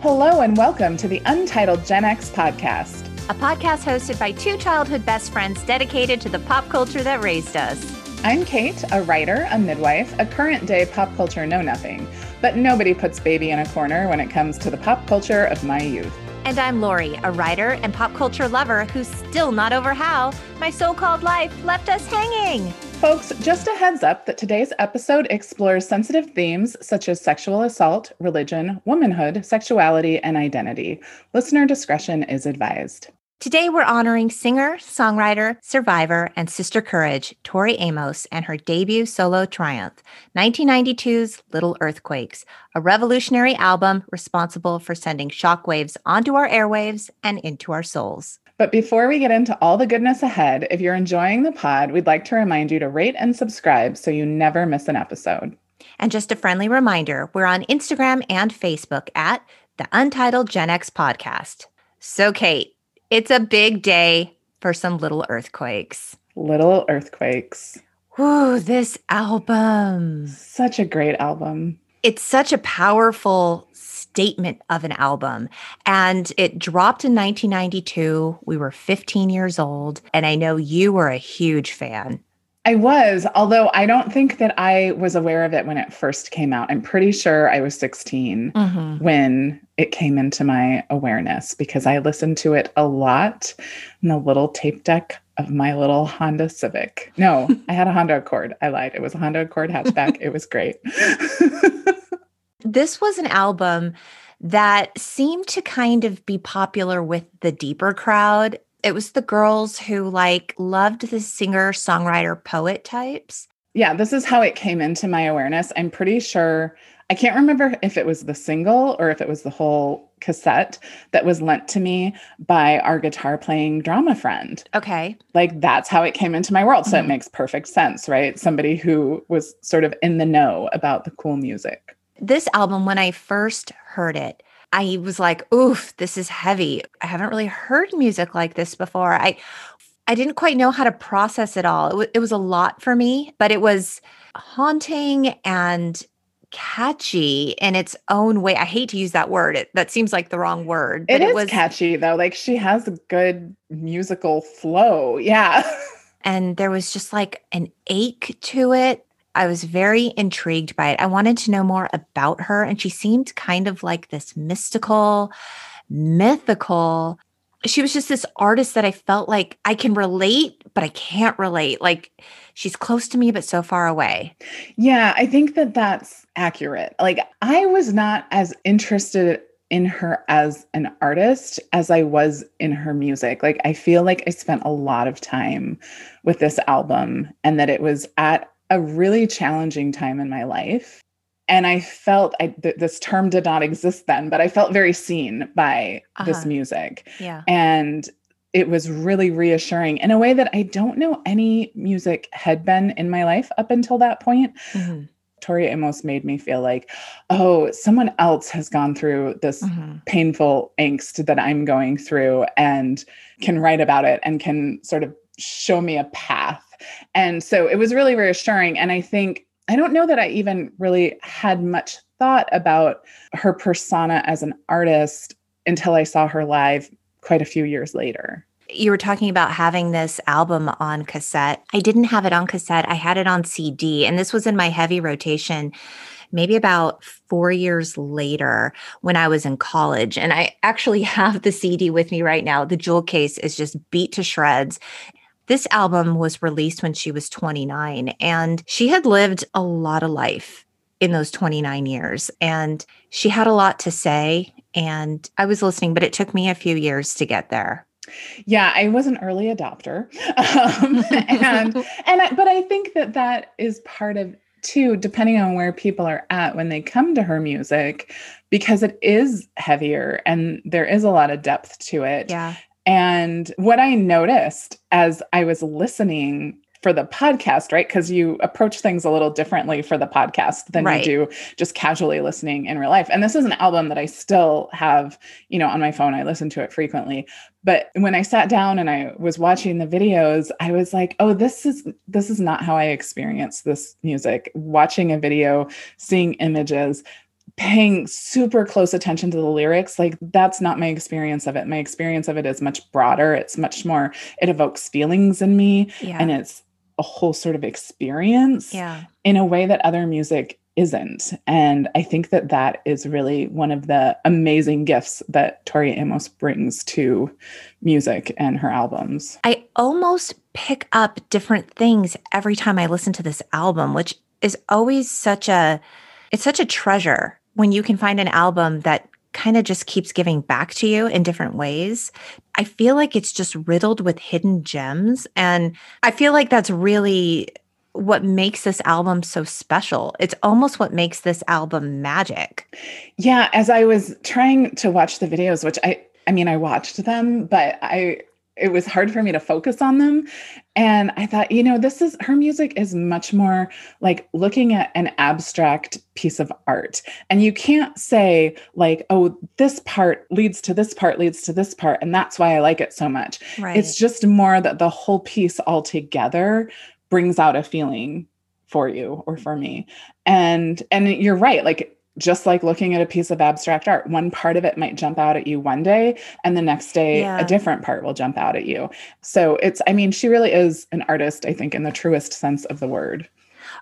Hello, and welcome to the Untitled Gen X podcast, a podcast hosted by two childhood best friends dedicated to the pop culture that raised us. I'm Cate, a writer, a midwife, a current day pop culture know nothing, but nobody puts baby in a corner when it comes to the pop culture of my youth. And I'm Lori, a writer and pop culture lover who's still not over how my so called life left us hanging. Folks, just a heads up that today's episode explores sensitive themes such as sexual assault, religion, womanhood, sexuality, and identity. Listener discretion is advised. Today, we're honoring singer, songwriter, survivor, and sister courage, Tori Amos, and her debut solo triumph, 1992's Little Earthquakes, a revolutionary album responsible for sending shockwaves onto our airwaves and into our souls. But before we get into all the goodness ahead, if you're enjoying the pod, we'd like to remind you to rate and subscribe so you never miss an episode. And just a friendly reminder we're on Instagram and Facebook at the Untitled Gen X Podcast. So, Cate, it's a big day for some little earthquakes. Little earthquakes. Ooh, this album. Such a great album. It's such a powerful statement of an album. And it dropped in 1992. We were 15 years old. And I know you were a huge fan. I was, although I don't think that I was aware of it when it first came out. I'm pretty sure I was 16 mm-hmm. when it came into my awareness because I listened to it a lot in the little tape deck of my little Honda Civic. No, I had a Honda Accord. I lied. It was a Honda Accord hatchback. it was great. this was an album that seemed to kind of be popular with the deeper crowd. It was the girls who like loved the singer, songwriter, poet types. Yeah, this is how it came into my awareness. I'm pretty sure I can't remember if it was the single or if it was the whole cassette that was lent to me by our guitar playing drama friend. Okay. Like that's how it came into my world. So mm-hmm. it makes perfect sense, right? Somebody who was sort of in the know about the cool music. This album, when I first heard it, I was like, oof, this is heavy. I haven't really heard music like this before. I I didn't quite know how to process it all. It, w- it was a lot for me, but it was haunting and catchy in its own way. I hate to use that word. It, that seems like the wrong word. But it, it was catchy though. Like she has a good musical flow. Yeah. and there was just like an ache to it I was very intrigued by it. I wanted to know more about her, and she seemed kind of like this mystical, mythical. She was just this artist that I felt like I can relate, but I can't relate. Like she's close to me, but so far away. Yeah, I think that that's accurate. Like I was not as interested in her as an artist as I was in her music. Like I feel like I spent a lot of time with this album and that it was at a really challenging time in my life. And I felt I, th- this term did not exist then, but I felt very seen by uh-huh. this music. Yeah. And it was really reassuring in a way that I don't know any music had been in my life up until that point. Mm-hmm. Tori Amos made me feel like, oh, someone else has gone through this mm-hmm. painful angst that I'm going through and can write about it and can sort of show me a path and so it was really reassuring. And I think, I don't know that I even really had much thought about her persona as an artist until I saw her live quite a few years later. You were talking about having this album on cassette. I didn't have it on cassette, I had it on CD, and this was in my heavy rotation maybe about four years later when I was in college. And I actually have the CD with me right now. The jewel case is just beat to shreds. This album was released when she was 29, and she had lived a lot of life in those 29 years. And she had a lot to say. And I was listening, but it took me a few years to get there. Yeah, I was an early adopter, um, and and I, but I think that that is part of too, depending on where people are at when they come to her music, because it is heavier and there is a lot of depth to it. Yeah. And what I noticed as I was listening for the podcast, right? Because you approach things a little differently for the podcast than right. you do just casually listening in real life. And this is an album that I still have, you know, on my phone. I listen to it frequently. But when I sat down and I was watching the videos, I was like, oh, this is this is not how I experience this music. Watching a video, seeing images, paying super close attention to the lyrics like that's not my experience of it my experience of it is much broader it's much more it evokes feelings in me yeah. and it's a whole sort of experience yeah. in a way that other music isn't. And I think that that is really one of the amazing gifts that Tori Amos brings to music and her albums. I almost pick up different things every time I listen to this album, which is always such a it's such a treasure when you can find an album that kind of just keeps giving back to you in different ways. I feel like it's just riddled with hidden gems. And I feel like that's really what makes this album so special. It's almost what makes this album magic. Yeah, as I was trying to watch the videos, which I I mean I watched them, but I it was hard for me to focus on them. And i thought you know this is her music is much more like looking at an abstract piece of art. And you can't say like oh this part leads to this part leads to this part and that's why i like it so much. Right. it's just more that the whole piece altogether brings out a feeling for you or for me. And and you're right like just like looking at a piece of abstract art one part of it might jump out at you one day and the next day yeah. a different part will jump out at you. So it's i mean she really is an artist i think in the truest sense of the word.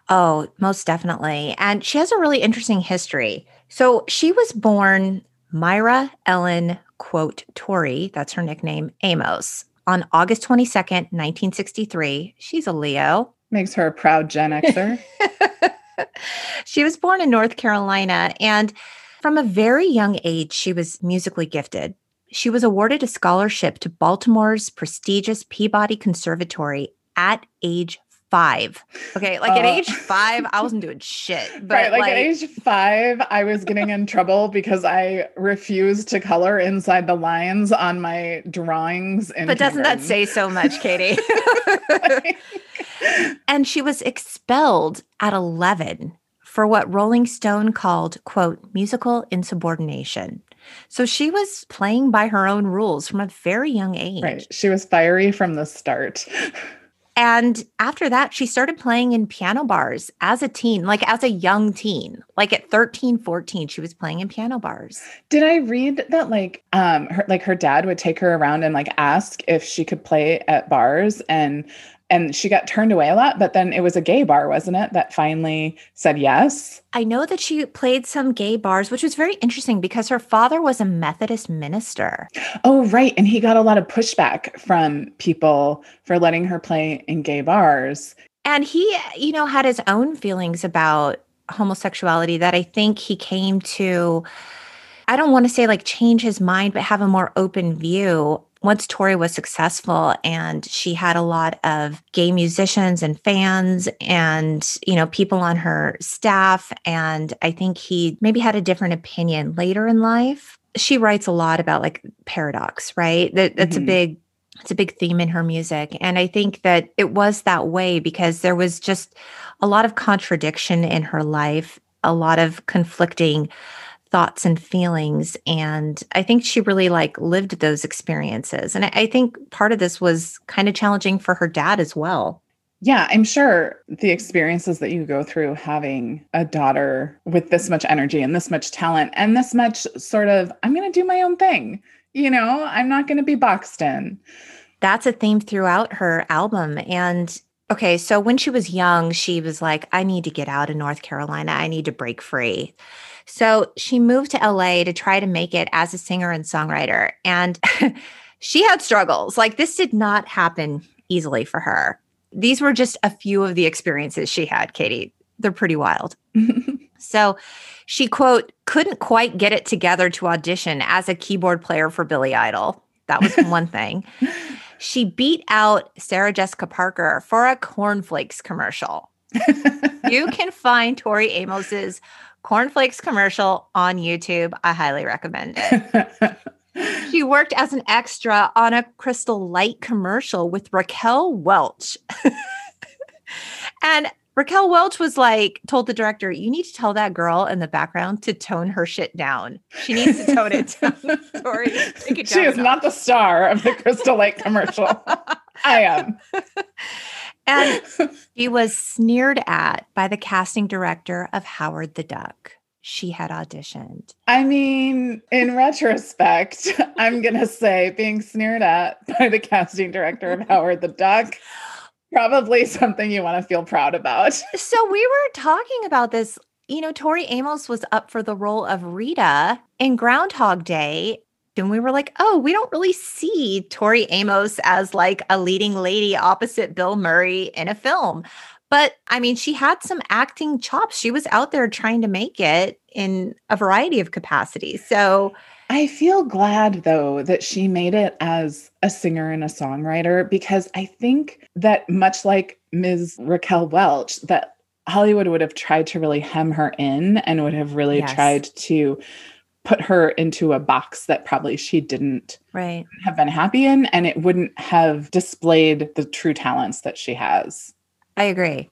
Oh most definitely. And she has a really interesting history. So she was born myra ellen quote tori that's her nickname amos on august 22nd 1963 she's a leo. Makes her a proud gen xer she was born in North Carolina, and from a very young age, she was musically gifted. She was awarded a scholarship to Baltimore's prestigious Peabody Conservatory at age five. Okay, like uh, at age five, I wasn't doing shit. But right, like, like, at age five, I was getting in trouble because I refused to color inside the lines on my drawings. but doesn't that say so much, Katie? and she was expelled at 11 for what Rolling Stone called, quote, musical insubordination. So she was playing by her own rules from a very young age. Right. She was fiery from the start. And after that, she started playing in piano bars as a teen, like as a young teen. Like at 13, 14, she was playing in piano bars. Did I read that like um her like her dad would take her around and like ask if she could play at bars and and she got turned away a lot but then it was a gay bar wasn't it that finally said yes? I know that she played some gay bars which was very interesting because her father was a methodist minister. Oh right and he got a lot of pushback from people for letting her play in gay bars. And he you know had his own feelings about homosexuality that i think he came to I don't want to say like change his mind, but have a more open view once Tori was successful and she had a lot of gay musicians and fans and, you know, people on her staff. And I think he maybe had a different opinion later in life. She writes a lot about like paradox, right? That, that's mm-hmm. a big it's a big theme in her music. And I think that it was that way because there was just a lot of contradiction in her life, a lot of conflicting thoughts and feelings and i think she really like lived those experiences and i, think part of this was kind of challenging for her dad as well yeah, I'm sure the experiences that you go through having a daughter with this much energy and this much talent and this much sort of, I'm going to do my own thing. You know, I'm not going to be boxed in. That's a theme throughout her album. And okay, so when she was young, she was like, I need to get out of North Carolina, I need to break free. So she moved to LA to try to make it as a singer and songwriter. And she had struggles. Like this did not happen easily for her. These were just a few of the experiences she had, Katie. They're pretty wild. so she, quote, couldn't quite get it together to audition as a keyboard player for Billy Idol. That was one thing. She beat out Sarah Jessica Parker for a cornflakes commercial. you can find Tori Amos's cornflakes commercial on YouTube. I highly recommend it. she worked as an extra on a Crystal Light commercial with Raquel Welch. And Raquel Welch was like, told the director, you need to tell that girl in the background to tone her shit down. She needs to tone it down. It she is not the star of the Crystal Light commercial. I am. And she was sneered at by the casting director of Howard the Duck. She had auditioned. I mean, in retrospect, I'm going to say being sneered at by the casting director of Howard the Duck probably something you want to feel proud about. So we were talking about this. You know, Tori Amos was up for the role of Rita in Groundhog Day. And we were like, oh, we don't really see Tori Amos as like a leading lady opposite Bill Murray in a film. But I mean, she had some acting chops. She was out there trying to make it in a variety of capacities. So I feel glad though that she made it as a singer and a songwriter because I think that much like Ms. Raquel Welch, that Hollywood would have tried to really hem her in and would have really yes. tried to put her into a box that probably she didn't right. have been happy in and it wouldn't have displayed the true talents that she has. I agree.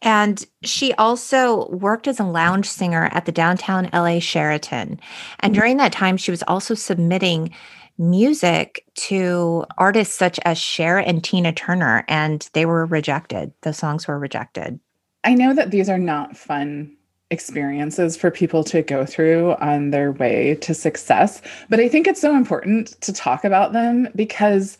And she also worked as a lounge singer at the downtown LA Sheraton. And during that time, she was also submitting music to artists such as Cher and Tina Turner, and they were rejected. The songs were rejected. I know that these are not fun experiences for people to go through on their way to success, but I think it's so important to talk about them because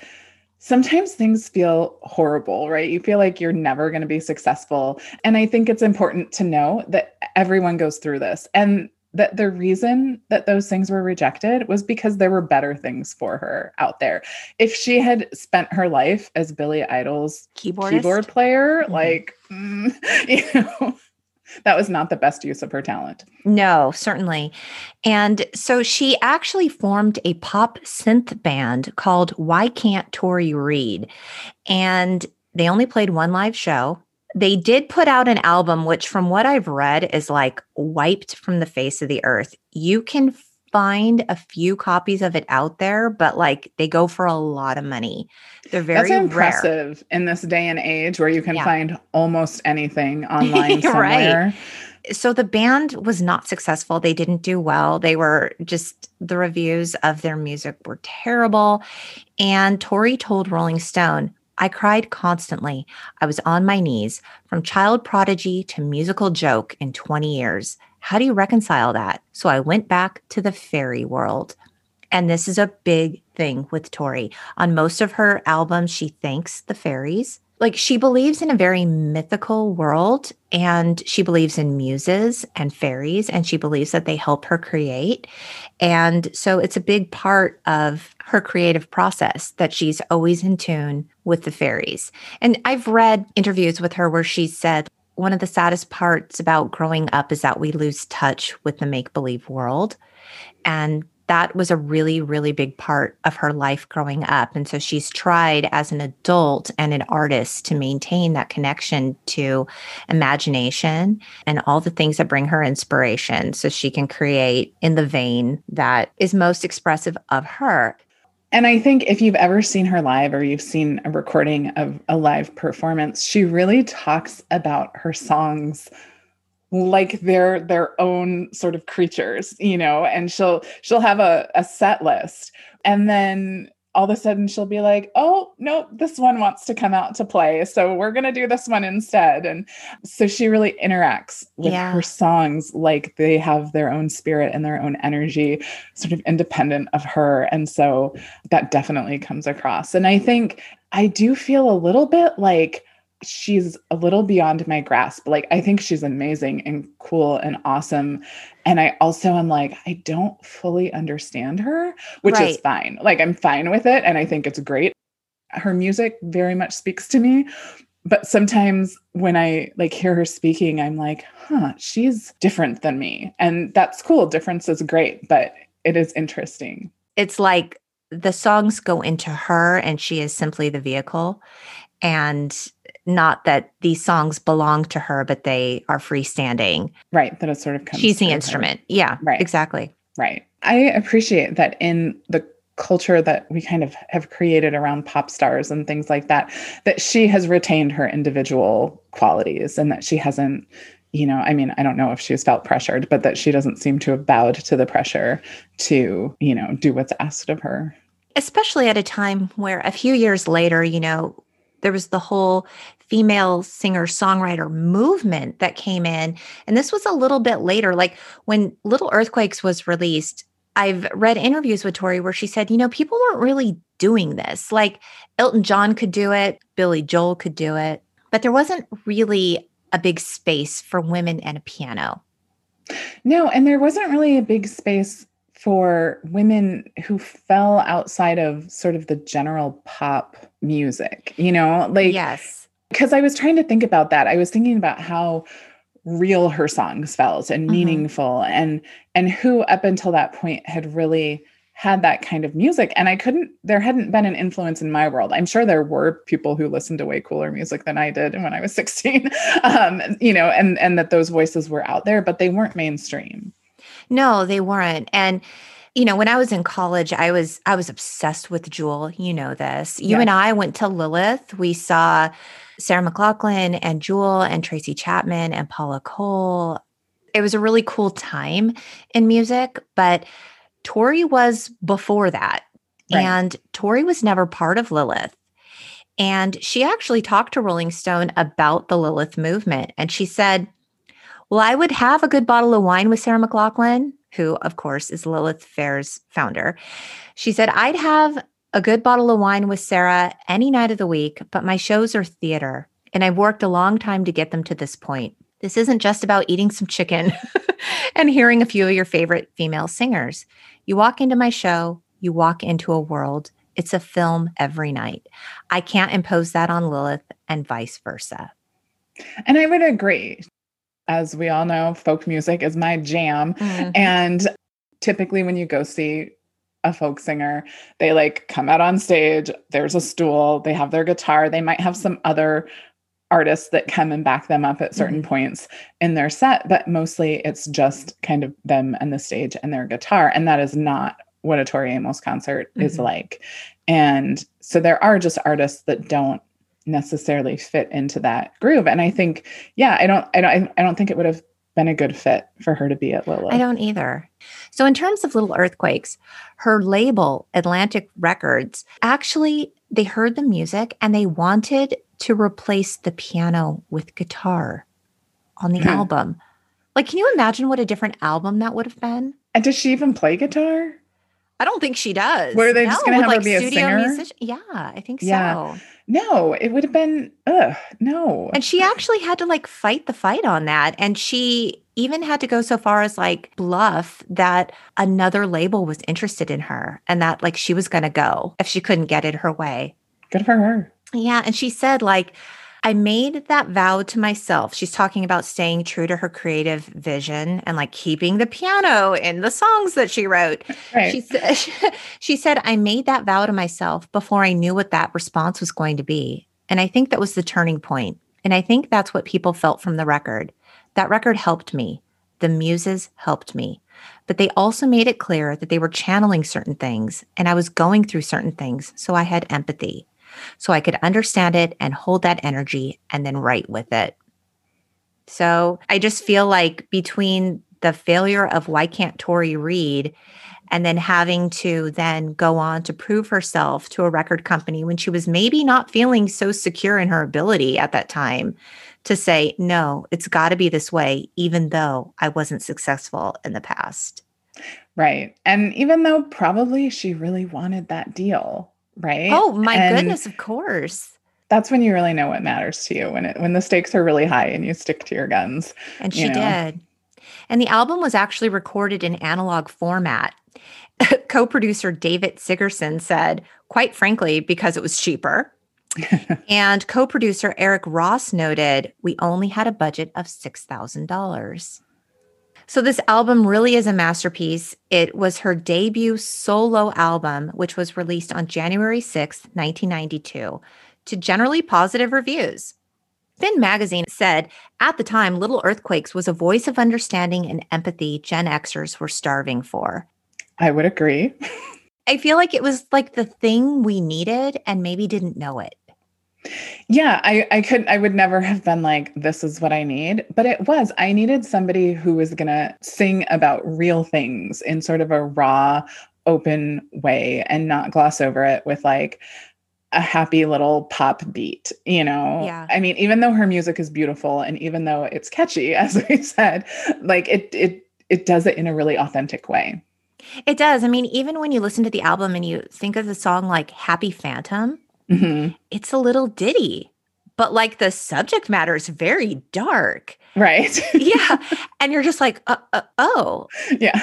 sometimes things feel horrible, right? You feel like you're never going to be successful. And I think it's important to know that everyone goes through this and that the reason that those things were rejected was because there were better things for her out there. If she had spent her life as Billy Idol's keyboard player, mm-hmm. like, mm, you know, that was not the best use of her talent. No, certainly. And so she actually formed a pop synth band called Why Can't Tori Read? And they only played one live show. They did put out an album, which, from what I've read, is like wiped from the face of the earth. You can find a few copies of it out there, but like they go for a lot of money. They're very That's impressive rare. in this day and age where you can yeah. find almost anything online somewhere. right. So the band was not successful. They didn't do well. They were just the reviews of their music were terrible. And Tori told Rolling Stone, I cried constantly. I was on my knees from child prodigy to musical joke in 20 years. How do you reconcile that? So I went back to the fairy world. And this is a big thing with Tori. On most of her albums, she thanks the fairies. Like she believes in a very mythical world and she believes in muses and fairies and she believes that they help her create. And so it's a big part of her creative process that she's always in tune with the fairies. And I've read interviews with her where she said, one of the saddest parts about growing up is that we lose touch with the make believe world. And that was a really, really big part of her life growing up. And so she's tried as an adult and an artist to maintain that connection to imagination and all the things that bring her inspiration so she can create in the vein that is most expressive of her. And I think if you've ever seen her live or you've seen a recording of a live performance, she really talks about her songs like they're their own sort of creatures, you know, and she'll she'll have a, a set list. And then all of a sudden she'll be like, oh, no, this one wants to come out to play. So we're going to do this one instead. And so she really interacts with yeah. her songs like they have their own spirit and their own energy, sort of independent of her. And so that definitely comes across. And I think I do feel a little bit like, she's a little beyond my grasp. Like, I think she's amazing and cool and awesome. And I also am like, I don't fully understand her, which right. is fine. Like, I'm fine with it. And I think it's great. Her music very much speaks to me. But sometimes when I like hear her speaking, I'm like, huh, she's different than me. And that's cool. Difference is great, but it is interesting. It's like the songs go into her and she is simply the vehicle. And not that these songs belong to her, but they are freestanding. Right. That it sort of comes. She's the instrument. Her. Yeah. Right. Exactly. Right. I appreciate that in the culture that we kind of have created around pop stars and things like that, that she has retained her individual qualities and that she hasn't, you know, I mean, I don't know if she's felt pressured, but that she doesn't seem to have bowed to the pressure to, you know, do what's asked of her. Especially at a time where a few years later, you know, there was the whole female singer songwriter movement that came in. And this was a little bit later. Like when Little Earthquakes was released, I've read interviews with Tori where she said, you know, people weren't really doing this. Like Elton John could do it, Billy Joel could do it, but there wasn't really a big space for women and a piano. No, and there wasn't really a big space for women who fell outside of sort of the general pop music, you know, like, yes, because I was trying to think about that. I was thinking about how real her songs felt and mm-hmm. meaningful and and who up until that point had really had that kind of music and i couldn't there hadn't been an influence in my world i'm sure there were people who listened to way cooler music than i did when i was 16 um, you know and and that those voices were out there but they weren't mainstream no, they weren't. And you know, when I was in college, I was I was obsessed with Jewel. You know this. You and I went to Lilith. We saw Sarah McLachlan and Jewel and Tracy Chapman and Paula Cole. It was a really cool time in music, but Tori was before that. Right. And Tori was never part of Lilith. And she actually talked to Rolling Stone about the Lilith movement. And she said, well, I would have a good bottle of wine with Sarah McLachlan, who, of course, is Lilith Fair's founder. She said, I'd have a good bottle of wine with Sarah any night of the week, but my shows are theater, and I've worked a long time to get them to this point. This isn't just about eating some chicken and hearing a few of your favorite female singers. You walk into my show, you walk into a world. It's a film every night. I can't impose that on Lilith and vice versa. And I would agree as we all know, folk music is my jam. Mm-hmm. And typically, when you go see a folk singer, they like come out on stage, there's a stool, they have their guitar, they might have some other artists that come and back them up at certain mm-hmm. points in their set, but mostly it's just kind of them and the stage and their guitar. And that is not what a Tori Amos concert mm-hmm. is like. And so there are just artists that don't necessarily fit into that groove and i think yeah i don't i don't i don't think it would have been a good fit for her to be at Lilith. I don't either. So in terms of little earthquakes, her label Atlantic Records actually they heard the music and they wanted to replace the piano with guitar on the hmm. album. Like can you imagine what a different album that would have been? And does she even play guitar? I don't think she does. Were they no, just going to have like her be a singer? Musician? Yeah, I think yeah. so. No, it would have been, ugh, no. And she actually had to like fight the fight on that. And she even had to go so far as like bluff that another label was interested in her and that like she was going to go if she couldn't get it her way. Good for her. Yeah. And she said, like, I made that vow to myself. She's talking about staying true to her creative vision and like keeping the piano in the songs that she wrote. Right. She said she said I made that vow to myself before I knew what that response was going to be. And I think that was the turning point. And I think that's what people felt from the record. That record helped me. The muses helped me. But they also made it clear that they were channeling certain things and I was going through certain things, so I had empathy so I could understand it and hold that energy and then write with it. So I just feel like between the failure of why can't Tori read and then having to then go on to prove herself to a record company when she was maybe not feeling so secure in her ability at that time to say, no, it's got to be this way, even though I wasn't successful in the past. Right. And even though probably she really wanted that deal, right? Oh my and goodness, of course. That's when you really know what matters to you when it when the stakes are really high and you stick to your guns. And she know? did. And the album was actually recorded in analog format. Co-producer Davitt Sigerson said, quite frankly, because it was cheaper. and co-producer Eric Rosse noted, we only had a budget of $6,000. So, this album really is a masterpiece. It was her debut solo album, which was released on January 6th, 1992, to generally positive reviews. Spin magazine said at the time, Little Earthquakes was a voice of understanding and empathy Gen Xers were starving for. I would agree. I feel like it was like the thing we needed and maybe didn't know it. Yeah, I, I could I would never have been like, this is what I need. But it was. I needed somebody who was gonna sing about real things in sort of a raw, open way and not gloss over it with like a happy little pop beat, you know? Yeah. I mean, even though her music is beautiful and even though it's catchy, as we said, like it it it does it in a really authentic way. It does. I mean, even when you listen to the album and you think of the song like Happy Phantom, Mhm. it's a little ditty, but like the subject matter is very dark. Right. Yeah. and you're just like, uh, uh, oh, yeah.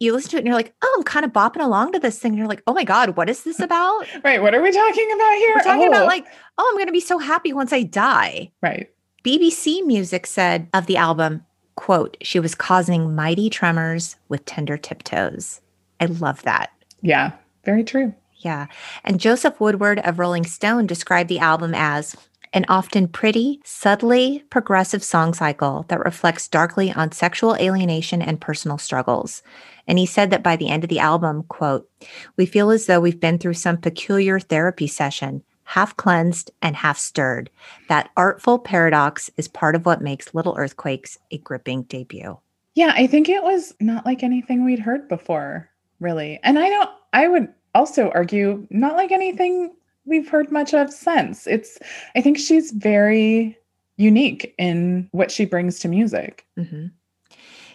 you listen to it and you're like, oh, I'm kind of bopping along to this thing. And you're like, oh my God, what is this about? Right. What are we talking about here? We're talking Oh. about like, oh, I'm going to be so happy once I die. Right. BBC Music said of the album, quote, she was causing mighty tremors with tender tiptoes. I love that. Yeah. Very true. Yeah. And Josef Woodard of Rolling Stone described the album as an often pretty, subtly progressive song cycle that reflects darkly on sexual alienation and personal struggles. And he said that by the end of the album, quote, we feel as though we've been through some peculiar therapy session, half cleansed and half stirred. That artful paradox is part of what makes Little Earthquakes a gripping debut. Yeah, I think it was not like anything we'd heard before, really. And I don't, I would also argue not like anything we've heard much of since. It's, I think she's very unique in what she brings to music. hmm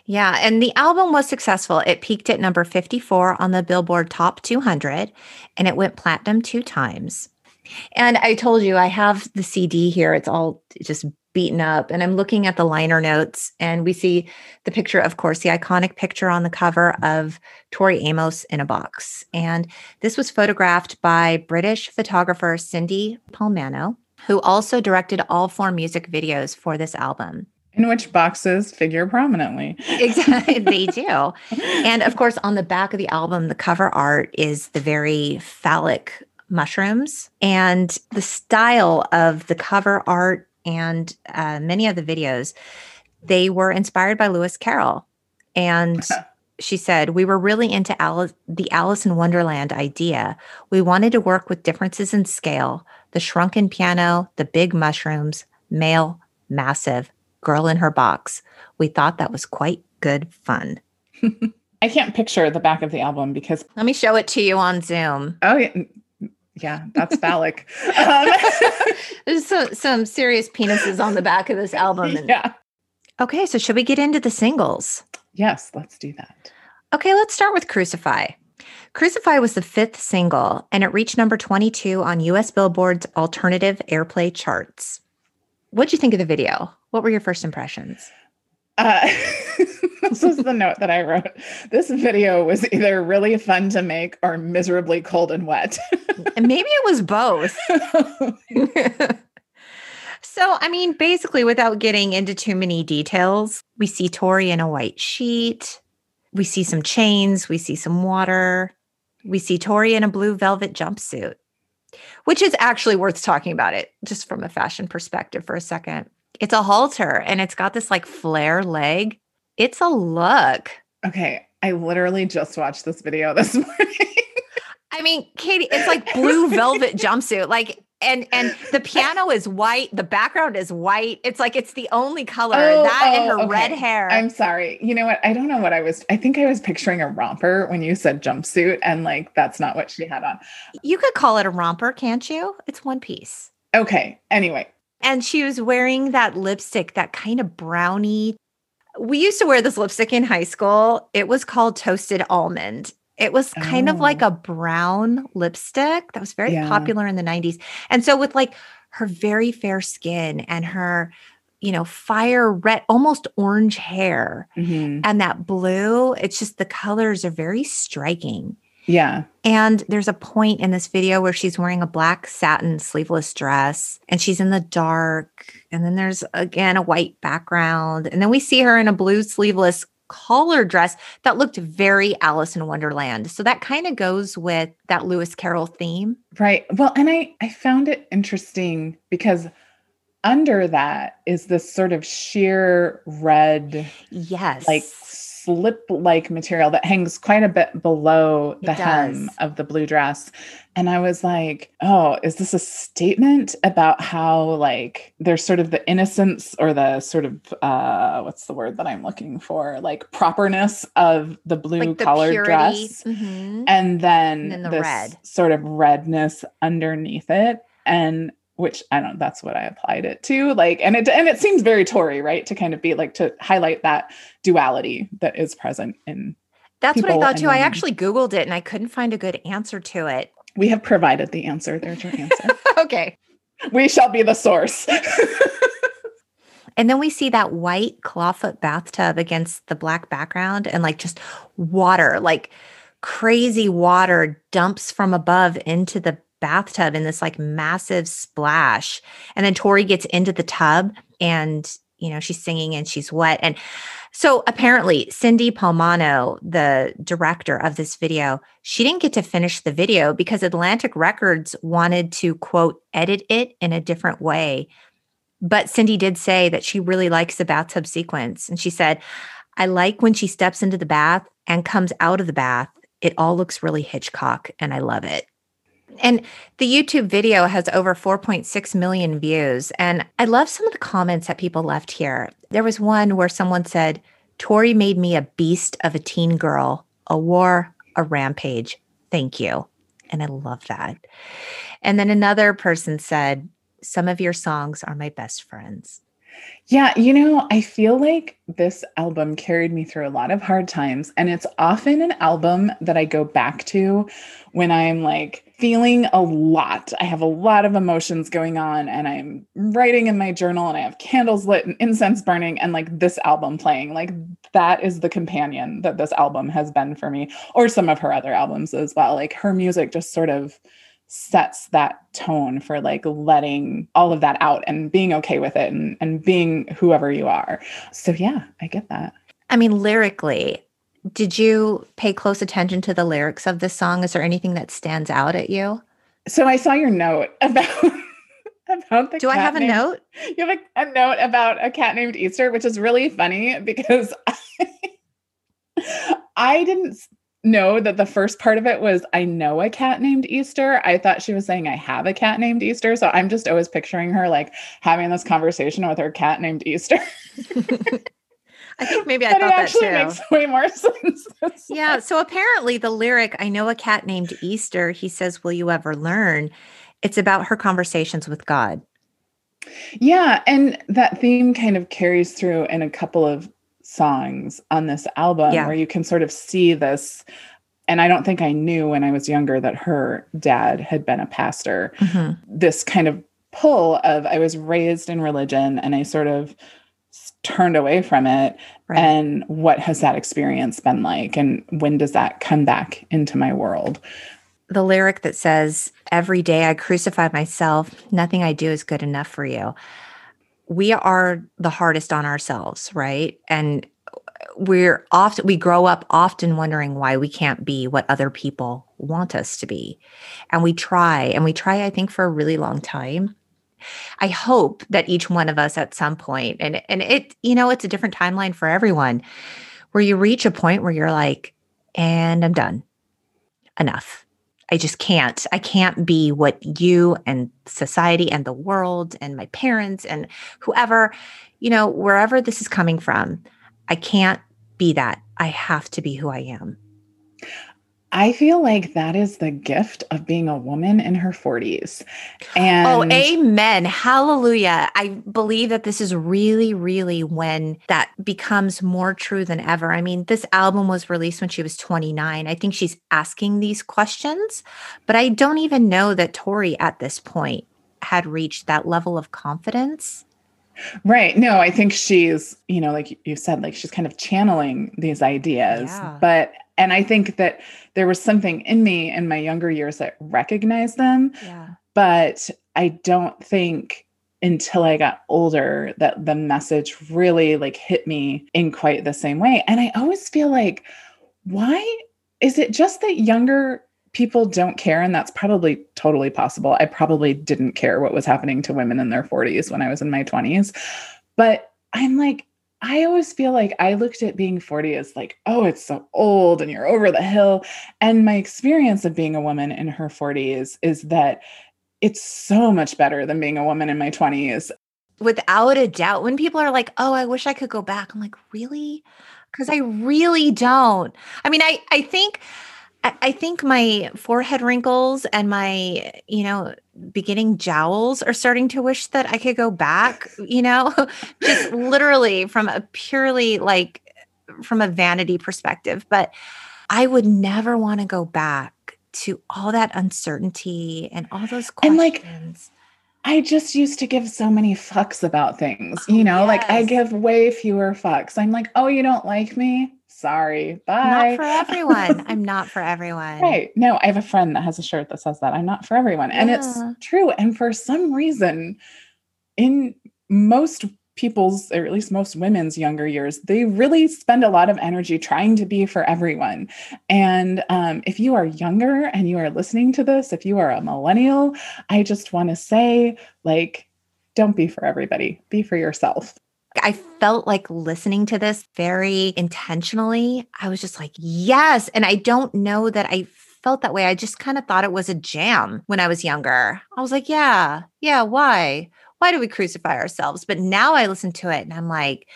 Yeah, and the album was successful. It peaked at number 54 on the Billboard Top 200 and it went platinum two times. And I told you I have the CD here. It's all just beaten up. And I'm looking at the liner notes and we see the picture, of course, the iconic picture on the cover of Tori Amos in a box. And this was photographed by British photographer Cindy Palmano, who also directed all four music videos for this album. In which boxes figure prominently. Exactly, they do. And of course, on the back of the album, the cover art is the very phallic mushrooms. And the style of the cover art and uh, many of the videos, they were inspired by Lewis Carroll. And she said, We were really into Alice, the Alice in Wonderland idea. We wanted to work with differences in scale the shrunken piano, the big mushrooms, male, massive, girl in her box. We thought that was quite good fun. I can't picture the back of the album because, Let me show it to you on Zoom. oh, yeah, yeah that's phallic. Um, There's some, some serious penises on the back of this album. And- yeah. Okay, so should we get into the singles? Yes, let's do that. Okay, let's start with Crucify. Crucify was the fifth single, and it reached number 22 on US Billboard's alternative airplay charts. What'd you think of the video? What were your first impressions? Uh, this is the note that I wrote. This video was either really fun to make or miserably cold and wet. And maybe it was both. so, I mean, basically, without getting into too many details, we see Tori in a white sheet. We see some chains. We see some water. We see Tori in a blue velvet jumpsuit, which is actually worth talking about it just from a fashion perspective for a second. It's a halter and it's got this like flare leg. It's a look. okay, I literally just watched this video this morning. I mean, Katie, it's like blue velvet jumpsuit. Like, and and the piano is white, the background is white. It's like it's the only color. Oh, that and oh, her okay. red hair. I'm sorry. You know what? I don't know what I was. I think I was picturing a romper when you said jumpsuit, and like that's not what she had on. you could call it a romper, can't you? It's one piece. Okay. Anyway, And she was wearing that lipstick, that kind of brownie. We used to wear this lipstick in high school. It was called Toasted Almond. It was kind of like Oh. a brown lipstick that was very Yeah. popular in the 90s. And so, with like her very fair skin and her, you know, fire red, almost orange hair mhm. and that blue, it's just the colors are very striking. Yeah. And there's a point in this video where she's wearing a black satin sleeveless dress and she's in the dark. And then there's again a white background. And then we see her in a blue sleeveless collar dress that looked very Alice in Wonderland. So that kind of goes with that Lewis Carroll theme. Right. Well, and I I found it interesting because under that is this sort of sheer red Yes. like slip like material that hangs quite a bit below the hem of the blue dress. And I was like, oh, is this a statement about how, like, there's sort of the innocence or the sort of, uh, what's the word that I'm looking for? Like, properness of the blue like collared dress. Mm-hmm. And then, and then the this red. sort of redness underneath it. And which I don't that's what I applied it to like and it and it seems very Tori right to kind of be like to highlight that duality that is present in That's what I thought too. I actually googled it and I couldn't find a good answer to it. We have provided the answer. There's your answer. okay. We shall be the source. and then we see that white clawfoot bathtub against the black background and like just water, like crazy water dumps from above into the bathtub in this like massive splash. And then Tori gets into the tub and, you know, she's singing and she's wet. And so apparently, Cindy Palmano, the director of this video, she didn't get to finish the video because Atlantic Records wanted to, quote, edit it in a different way. But Cindy did say that she really likes the bathtub sequence. And she said, I like when she steps into the bath and comes out of the bath. It all looks really Hitchcock, and I love it. And the YouTube video has over 4.6 million views. And I love some of the comments that people left here. There was one where someone said, Tori made me a beast of a teen girl, a war, a rampage. Thank you. And I love that. And then another person said, Some of your songs are my best friends. Yeah, you know, I feel like this album carried me through a lot of hard times. And it's often an album that I go back to when I'm like feeling a lot. I have a lot of emotions going on, and I'm writing in my journal, and I have candles lit and incense burning, and like this album playing. Like that is the companion that this album has been for me, or some of her other albums as well. Like her music just sort of sets that tone for like letting all of that out and being okay with it and, and being whoever you are. So yeah, I get that. I mean, lyrically, did you pay close attention to the lyrics of this song? Is there anything that stands out at you? So I saw your note about about the Do I have a note? You have a, a, note about a cat named Easter, which is really funny because I, I didn't know that the first part of it was I know a cat named Easter. I thought she was saying I have a cat named Easter. So I'm just always picturing her like having this conversation with her cat named Easter. I think maybe I thought that too. makes way more sense. yeah. So apparently, the lyric "I know a cat named Easter." He says, "Will you ever learn?" It's about her conversations with God. Yeah, and that theme kind of carries through in a couple of songs on this album yeah. where you can sort of see this and I don't think I knew when I was younger that her dad had been a pastor. Mm-hmm. This kind of pull of I was raised in religion and I sort of turned away from it. Right. And what has that experience been like? And when does that come back into my world? The lyric that says, Every day I crucify myself, nothing I do is good enough for you we are the hardest on ourselves, right? And we're often we grow up often wondering why we can't be what other people want us to be. And we try and we try I think for a really long time. I hope that each one of us at some point and and it you know it's a different timeline for everyone where you reach a point where you're like and I'm done. Enough. I just can't. I can't be what you and society and the world and my parents and whoever, you know, wherever this is coming from, I can't be that. I have to be who I am. I feel like that is the gift of being a woman in her 40s. And Oh, amen. Hallelujah. I believe that this is really, really when that becomes more true than ever. I mean, this album was released when she was 29. I think she's asking these questions, but I don't even know that Tori at this point had reached that level of confidence. Right. No, I think she's, you know, like you said, like she's kind of channeling these ideas. Yeah. But and I think that there was something in me in my younger years that recognized them. Yeah. But I don't think until I got older that the message really like hit me in quite the same way. And I always feel like, why is it just that younger people don't care? And that's probably totally possible. I probably didn't care what was happening to women in their 40s when I was in my 20s. But I'm like, I always feel like I looked at being 40 as like, oh, it's so old and you're over the hill. And my experience of being a woman in her 40s is that it's so much better than being a woman in my 20s. Without a doubt. When people are like, oh, I wish I could go back, I'm like, really? Because I really don't. I mean, I, I think I think my forehead wrinkles and my, you know, beginning jowls are starting to wish that I could go back, you know, just literally from a purely like from a vanity perspective. But I would never want to go back to all that uncertainty and all those questions. And like, I just used to give so many fucks about things, oh, you know, yes. like I give way fewer fucks. I'm like, oh, you don't like me? Sorry. Bye. Not for everyone. I'm not for everyone. Right. No, I have a friend that has a shirt that says that. I'm not for everyone. And yeah. it's true. And for some reason, in most people's, or at least most women's younger years, they really spend a lot of energy trying to be for everyone. And um, if you are younger and you are listening to this, if you are a millennial, I just want to say, like, don't be for everybody, be for yourself. I felt like listening to this very intentionally. I was just like, yes. And I don't know that I felt that way. I just kind of thought it was a jam when I was younger. I was like, yeah, yeah, why? Why do we crucify ourselves? But now I listen to it and I'm like,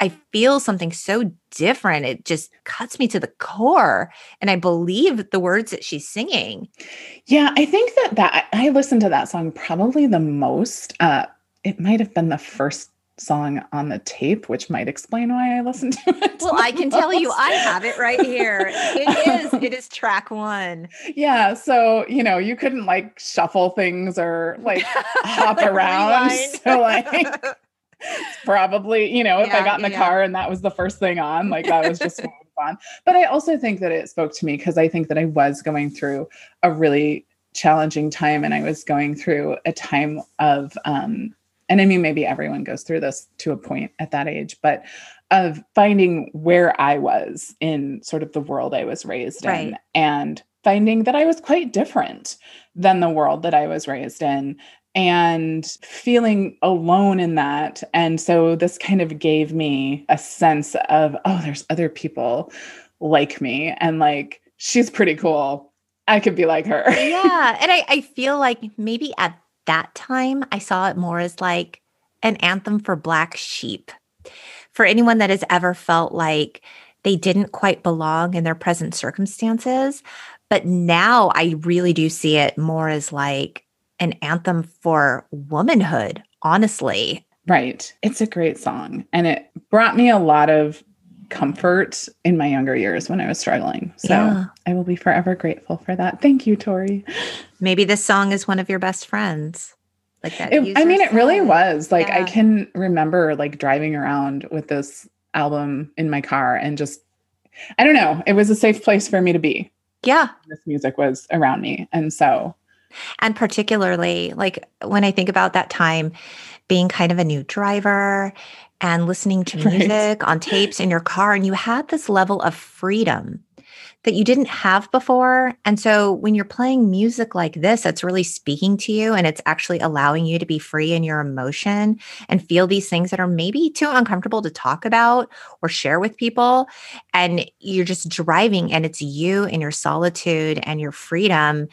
I feel something so different. It just cuts me to the core. And I believe the words that she's singing. Yeah, I think that that I listened to that song probably the most. Uh, it might have been the first song on the tape, which might explain why I listened to it. Well, I can tell you, I have it right here. It is, it is track one. Yeah. So, you know, you couldn't like shuffle things or like hop around. so, like, probably, you know, if yeah, I got in the yeah. car and that was the first thing on, like, that was just fun. But I also think that it spoke to me because I think that I was going through a really challenging time and I was going through a time of, um, and I mean, maybe everyone goes through this to a point at that age, but of finding where I was in sort of the world I was raised right. in and finding that I was quite different than the world that I was raised in and feeling alone in that. And so this kind of gave me a sense of, oh, there's other people like me and like she's pretty cool. I could be like her. yeah. And I, I feel like maybe at that time, I saw it more as like an anthem for Black sheep. For anyone that has ever felt like they didn't quite belong in their present circumstances. But now I really do see it more as like an anthem for womanhood, honestly. Right. It's a great song. And it brought me a lot of comfort in my younger years when I was struggling. So yeah. I will be forever grateful for that. Thank you, Tori. Maybe this song is one of your best friends. Like that. It, I mean, it really was. Like yeah. I can remember like driving around with this album in my car and just I don't know, it was a safe place for me to be. Yeah. This music was around me. And so and particularly like when I think about that time being kind of a new driver and listening to music right. on tapes in your car and you had this level of freedom that you didn't have before. And so when you're playing music like this, that's really speaking to you and it's actually allowing you to be free in your emotion and feel these things that are maybe too uncomfortable to talk about or share with people. And you're just driving and it's you and your solitude and your freedom.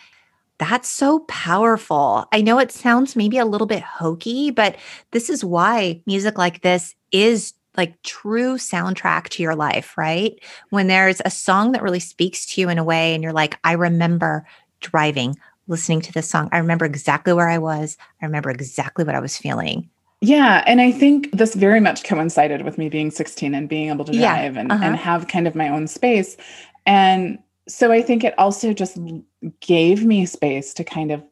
That's so powerful. I know it sounds maybe a little bit hokey, but this is why music like this is like true soundtrack to your life, right? When there's a song that really speaks to you in a way and you're like, I remember driving, listening to this song. I remember exactly where I was. I remember exactly what I was feeling. Yeah. And I think this very much coincided with me being 16 and being able to drive yeah, and, uh-huh. and have kind of my own space. And so I think it also just gave me space to kind of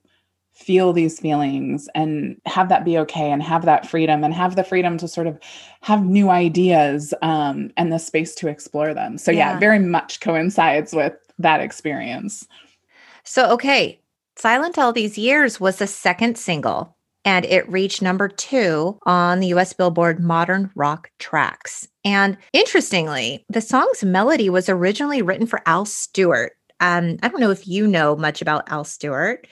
feel these feelings and have that be okay and have that freedom and have the freedom to sort of have new ideas um, and the space to explore them. So, yeah. yeah, very much coincides with that experience. So, okay, Silent All These Years was the second single and it reached number two on the US Billboard Modern Rock Tracks. And interestingly, the song's melody was originally written for Al Stewart. Um, I don't know if you know much about Al Stewart,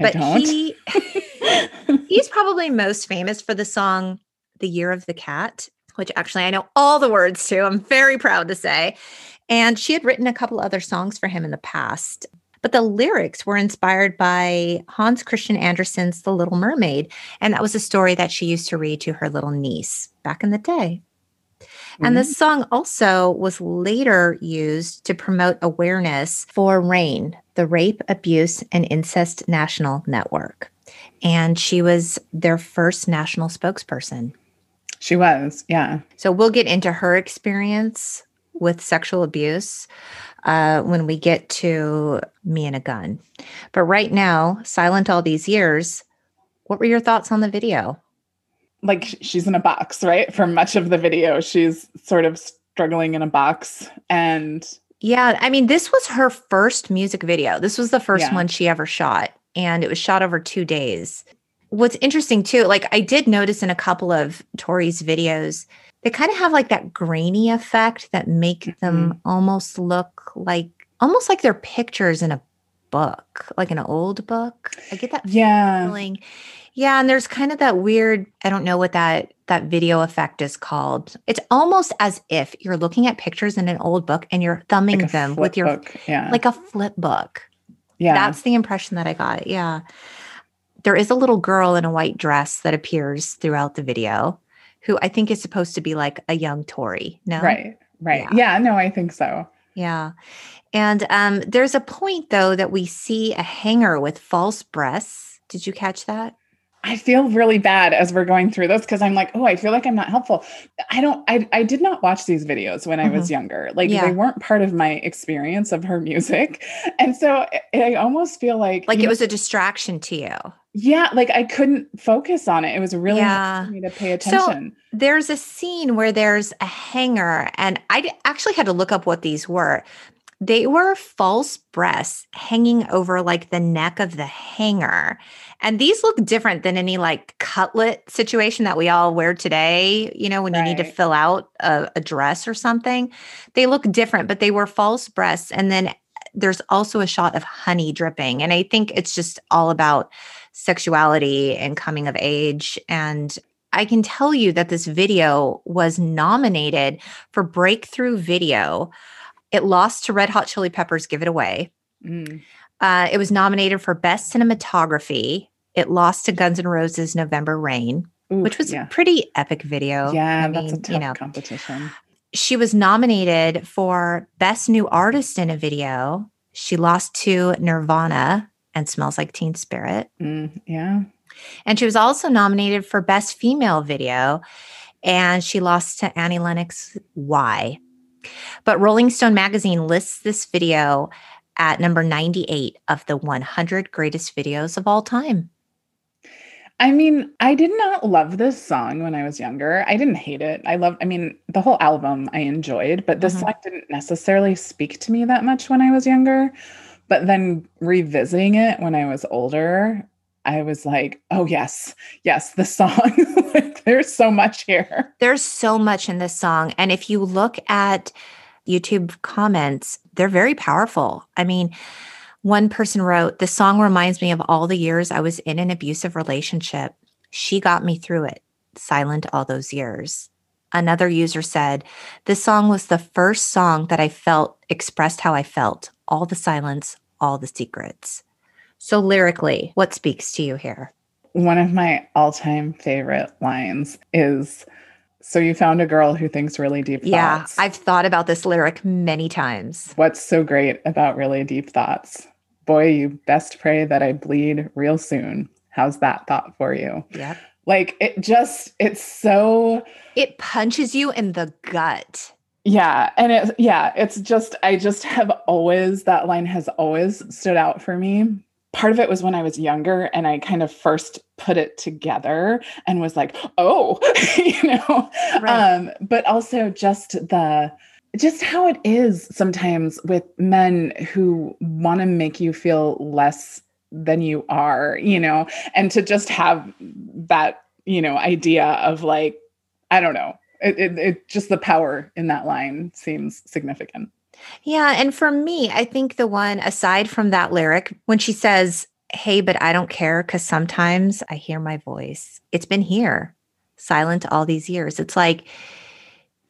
but he he's probably most famous for the song "The Year of the Cat." which actually I know all the words to. I'm very proud to say. And she had written a couple other songs for him in the past. But the lyrics were inspired by Hans Christian Andersen's The Little Mermaid. And that was a story that she used to read to her little niece back in the day. Mm-hmm. And this song also was later used to promote awareness for RAINN, the Rape, Abuse, and Incest National Network. And she was their first national spokesperson. She was, yeah. So we'll get into her experience with sexual abuse uh, when we get to Me and a Gun. But right now, silent all these years, what were your thoughts on the video? Like she's in a box, right? For much of the video, she's sort of struggling in a box. And yeah, I mean, this was her first music video. This was the first yeah. one she ever shot, and it was shot over two days. What's interesting too, like I did notice in a couple of Tori's videos, they kind of have like that grainy effect that make mm-hmm. them almost look like almost like they're pictures in a book, like an old book. I get that yeah. feeling. Yeah, and there's kind of that weird, I don't know what that that video effect is called. It's almost as if you're looking at pictures in an old book and you're thumbing like them with your book. yeah. like a flip book. Yeah. That's the impression that I got. Yeah. There is a little girl in a white dress that appears throughout the video who I think is supposed to be like a young Tori. No? Right. Right. Yeah. yeah no, I think so. Yeah. And um, there's a point though that we see a hanger with false breasts. Did you catch that? I feel really bad as we're going through this because I'm like, oh, I feel like I'm not helpful. I don't, I, I did not watch these videos when mm-hmm. I was mm-hmm. younger. Like yeah. they weren't part of my experience of her music. And so I almost feel like, like it know, was a distraction to you. Yeah. Like I couldn't focus on it. It was really yeah. hard for me to pay attention. So there's a scene where there's a hanger and I actually had to look up what these were they were false breasts hanging over like the neck of the hanger. And these look different than any like cutlet situation that we all wear today, you know, when right. you need to fill out a, a dress or something. They look different, but they were false breasts. And then there's also a shot of honey dripping. And I think it's just all about sexuality and coming of age. And I can tell you that this video was nominated for Breakthrough Video it lost to Red Hot Chili Peppers Give It Away. Mm. Uh, it was nominated for Best Cinematography. It lost to Guns N' Roses November Rain, Ooh, which was yeah. a pretty epic video. Yeah, I mean, that's a tough you know, competition. She was nominated for Best New Artist in a Video. She lost to Nirvana and Smells Like Teen Spirit. Mm, yeah. And she was also nominated for Best Female Video. And she lost to Annie Lennox. Why? But Rolling Stone magazine lists this video at number 98 of the 100 greatest videos of all time. I mean, I did not love this song when I was younger. I didn't hate it. I loved, I mean, the whole album I enjoyed, but this mm-hmm. song didn't necessarily speak to me that much when I was younger. But then revisiting it when I was older, I was like, oh, yes, yes, the song. like, there's so much here. There's so much in this song. And if you look at YouTube comments, they're very powerful. I mean, one person wrote, The song reminds me of all the years I was in an abusive relationship. She got me through it, silent all those years. Another user said, This song was the first song that I felt expressed how I felt all the silence, all the secrets. So, lyrically, what speaks to you here? One of my all time favorite lines is So you found a girl who thinks really deep yeah, thoughts. Yeah, I've thought about this lyric many times. What's so great about really deep thoughts? Boy, you best pray that I bleed real soon. How's that thought for you? Yeah. Like it just, it's so. It punches you in the gut. Yeah. And it, yeah, it's just, I just have always, that line has always stood out for me part of it was when I was younger and I kind of first put it together and was like, oh, you know. Right. Um, but also just the just how it is sometimes with men who want to make you feel less than you are, you know, and to just have that, you know, idea of like, I don't know, it, it, it just the power in that line seems significant. Yeah. And for me, I think the one aside from that lyric, when she says, Hey, but I don't care because sometimes I hear my voice, it's been here, silent all these years. It's like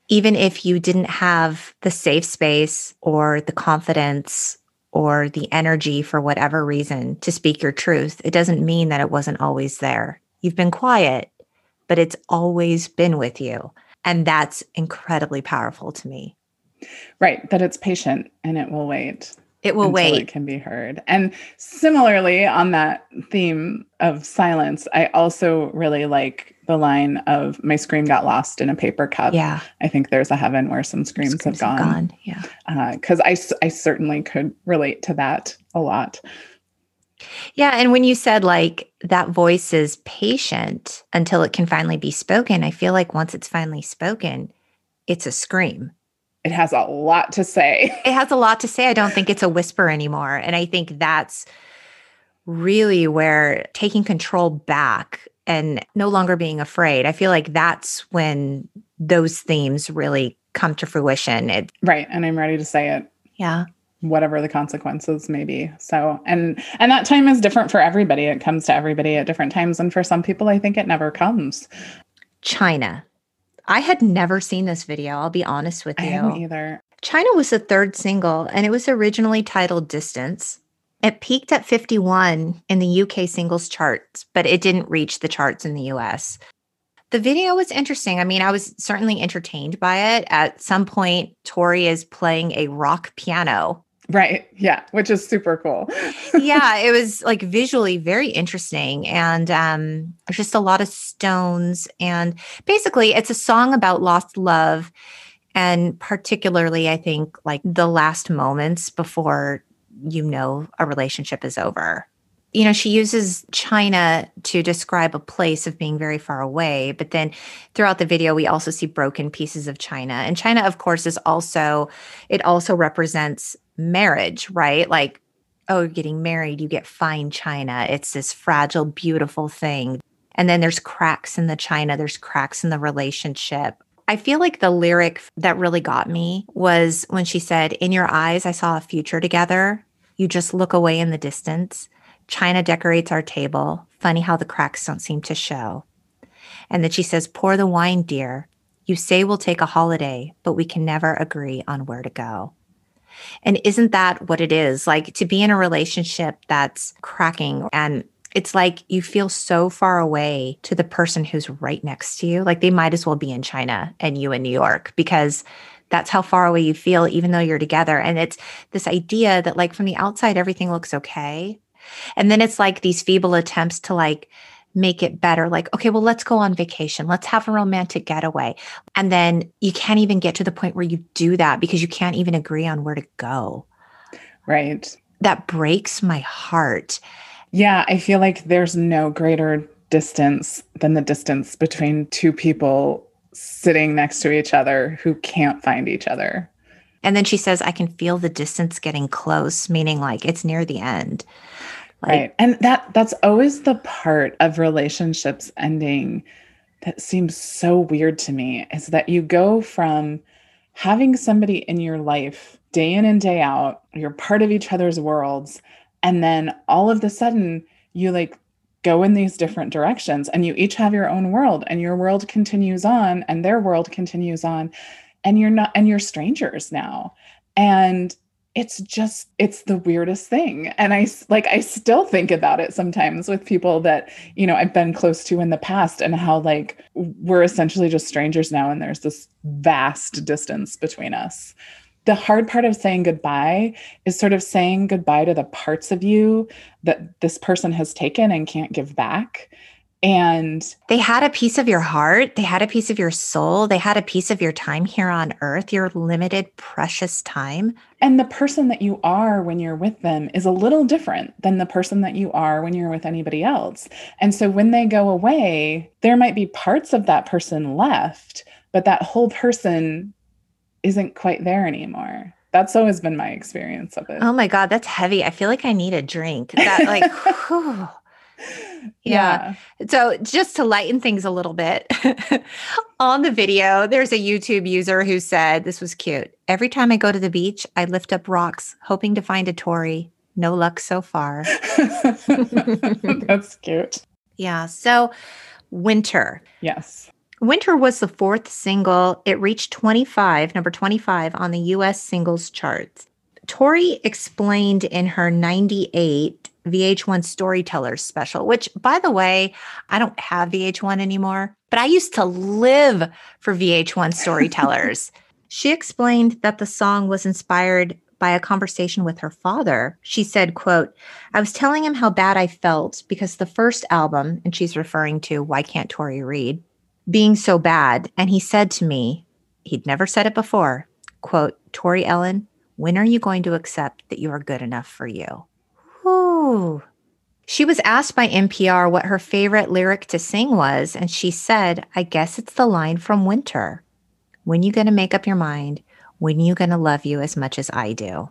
even if you didn't have the safe space or the confidence or the energy for whatever reason to speak your truth, it doesn't mean that it wasn't always there. You've been quiet, but it's always been with you. And that's incredibly powerful to me. Right. That it's patient and it will wait. It will wait. It can be heard. And similarly, on that theme of silence, I also really like the line of my scream got lost in a paper cup. Yeah. I think there's a heaven where some screams, screams have, gone. gone. Yeah. Because uh, I, I certainly could relate to that a lot. Yeah. And when you said like that voice is patient until it can finally be spoken, I feel like once it's finally spoken, it's a scream. It has a lot to say. It has a lot to say. I don't think it's a whisper anymore. And I think that's really where taking control back and no longer being afraid, I feel like that's when those themes really come to fruition. It, right. And I'm ready to say it. Yeah whatever the consequences may be so and and that time is different for everybody it comes to everybody at different times and for some people i think it never comes china i had never seen this video i'll be honest with you. i haven't either. China was the third single and it was originally titled distance. It peaked at 51 in the uk singles charts but it didn't reach the charts in the us the video was interesting. I mean, I was certainly entertained by it. At some point, Tori is playing a rock piano Right. Yeah. Which is super cool. yeah. It was like visually very interesting. And um, just a lot of stones. And basically, it's a song about lost love. And particularly, I think, like the last moments before you know a relationship is over. You know, she uses China to describe a place of being very far away. But then throughout the video, we also see broken pieces of China. And China, of course, is also, it also represents marriage, right? Like, oh, you're getting married, you get fine china. It's this fragile, beautiful thing. And then there's cracks in the china, there's cracks in the relationship. I feel like the lyric that really got me was when she said, In your eyes, I saw a future together. You just look away in the distance. China decorates our table. Funny how the cracks don't seem to show. And then she says, Pour the wine, dear. You say we'll take a holiday, but we can never agree on where to go. And isn't that what it is? Like to be in a relationship that's cracking and it's like you feel so far away to the person who's right next to you. Like they might as well be in China and you in New York because that's how far away you feel, even though you're together. And it's this idea that, like, from the outside, everything looks okay. And then it's like these feeble attempts to, like, make it better. Like, okay, well, let's go on vacation. Let's have a romantic getaway. And then you can't even get to the point where you do that because you can't even agree on where to go. Right. That breaks my heart. Yeah, I feel like there's no greater distance than the distance between two people sitting next to each other who can't find each other. And then she says, I can feel the distance getting close, meaning like it's near the end. Like, right. And that that's always the part of relationships ending that seems so weird to me is that you go from having somebody in your life day in and day out, you're part of each other's worlds, and then all of the sudden you like go in these different directions and you each have your own world and your world continues on and their world continues on and you're not and you're strangers now. And it's just it's the weirdest thing. And i like i still think about it sometimes with people that you know i've been close to in the past and how like we're essentially just strangers now and there's this vast distance between us. The hard part of saying goodbye is sort of saying goodbye to the parts of you that this person has taken and can't give back and they had a piece of your heart, they had a piece of your soul, they had a piece of your time here on earth, your limited, precious time. And the person that you are when you're with them is a little different than the person that you are when you're with anybody else. And so when they go away, there might be parts of that person left, but that whole person isn't quite there anymore. That's always been my experience of it. Oh my God, that's heavy. I feel like I need a drink. That, like, whew. Yeah. So, just to lighten things a little bit, on the video, there's a YouTube user who said this was cute. Every time I go to the beach, I lift up rocks, hoping to find a Tori. No luck so far. That's cute. Yeah. So, winter. Yes. Winter was the fourth single. It reached 25, number 25 on the US singles charts. Tori explained in her 98 VH1 Storytellers special, which, by the way, I don't have VH1 anymore, but I used to live for VH1 Storytellers. she explained that the song was inspired by a conversation with her father. She said, quote, I was telling him how bad I felt because the first album, and she's referring to Y Kant Tori Read, being so bad. And he said to me, he'd never said it before, quote, Tori Ellen, when are you going to accept that you are good enough for you? She was asked by NPR what her favorite lyric to sing was, and she said, I guess it's the line from Winter. When you going to make up your mind? When you going to love you as much as I do?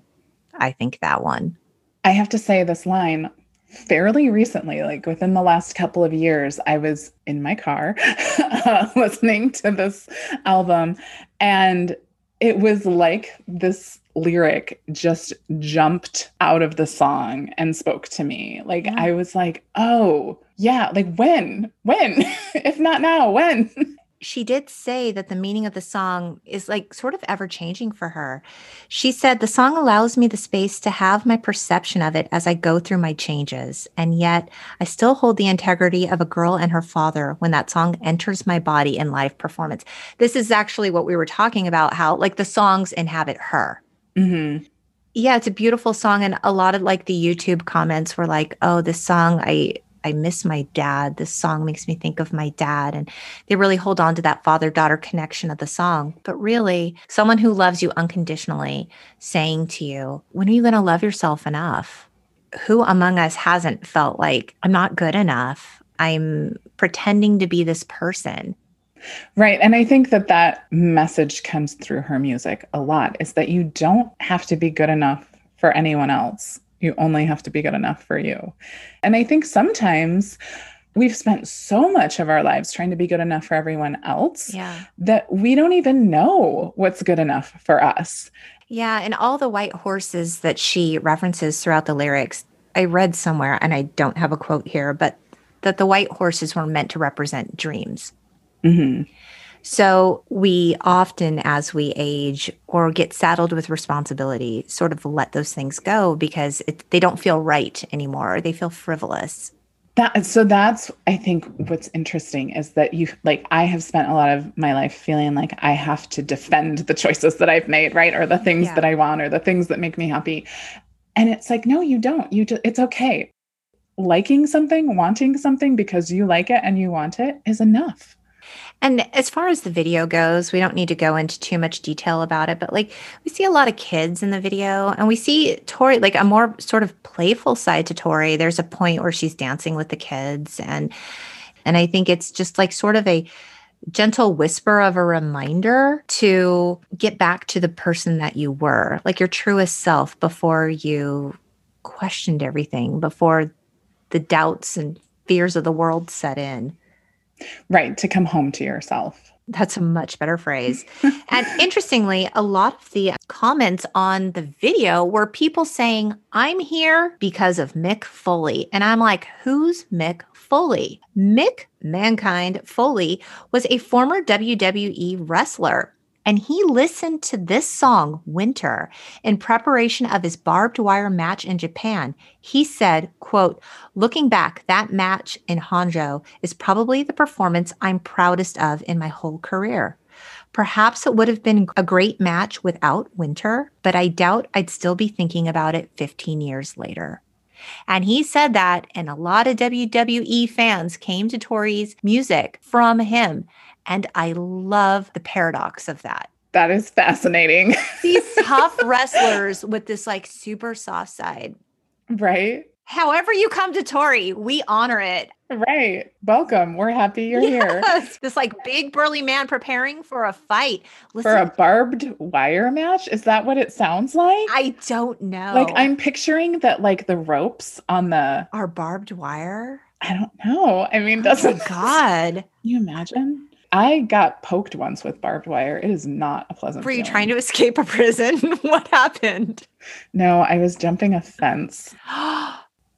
I think that one. I have to say this line fairly recently, like within the last couple of years, I was in my car uh, listening to this album, and it was like this lyric just jumped out of the song and spoke to me. Like, yeah. I was like, oh, yeah, like when? When? if not now, when? she did say that the meaning of the song is like sort of ever changing for her. She said, The song allows me the space to have my perception of it as I go through my changes. And yet, I still hold the integrity of a girl and her father when that song enters my body in live performance. This is actually what we were talking about how, like, the songs inhabit her. Mm-hmm. Yeah, it's a beautiful song. And a lot of like the YouTube comments were like, oh, this song, I, I miss my dad. This song makes me think of my dad. And they really hold on to that father daughter connection of the song. But really, someone who loves you unconditionally saying to you, When are you going to love yourself enough? Who among us hasn't felt like, I'm not good enough? I'm pretending to be this person. Right. And I think that that message comes through her music a lot is that you don't have to be good enough for anyone else. You only have to be good enough for you. And I think sometimes we've spent so much of our lives trying to be good enough for everyone else yeah. that we don't even know what's good enough for us. Yeah. And all the white horses that she references throughout the lyrics, I read somewhere, and I don't have a quote here, but that the white horses were meant to represent dreams. Mm-hmm. So we often, as we age or get saddled with responsibility, sort of let those things go because it, they don't feel right anymore. Or they feel frivolous. That so that's I think what's interesting is that you like I have spent a lot of my life feeling like I have to defend the choices that I've made, right? Or the things yeah. that I want or the things that make me happy. And it's like no, you don't. You just it's okay. Liking something, wanting something because you like it and you want it is enough. And as far as the video goes, we don't need to go into too much detail about it, but like we see a lot of kids in the video and we see Tori, like a more sort of playful side to Tori. There's a point where she's dancing with the kids and and I think it's just like sort of a gentle whisper of a reminder to get back to the person that you were, like your truest self before you questioned everything, before the doubts and fears of the world set in. Right, to come home to yourself. That's a much better phrase. and interestingly, a lot of the comments on the video were people saying, I'm here because of Mick Foley. And I'm like, who's Mick Foley? Mick Mankind Foley was a former WWE wrestler and he listened to this song, Winter, in preparation of his barbed wire match in Japan. He said, quote, looking back, that match in Honjo is probably the performance I'm proudest of in my whole career. Perhaps it would have been a great match without Winter, but I doubt I'd still be thinking about it 15 years later. And he said that, and a lot of WWE fans came to Tori's music from him. And I love the paradox of that. That is fascinating. These tough wrestlers with this like super soft side. Right. However, you come to Tori, we honor it. Right. Welcome. We're happy you're yes. here. This like big burly man preparing for a fight. Listen, for a barbed wire match? Is that what it sounds like? I don't know. Like I'm picturing that like the ropes on the are barbed wire. I don't know. I mean, doesn't oh God. Can you imagine? I got poked once with barbed wire. It is not a pleasant. Were you feeling. trying to escape a prison? what happened? No, I was jumping a fence.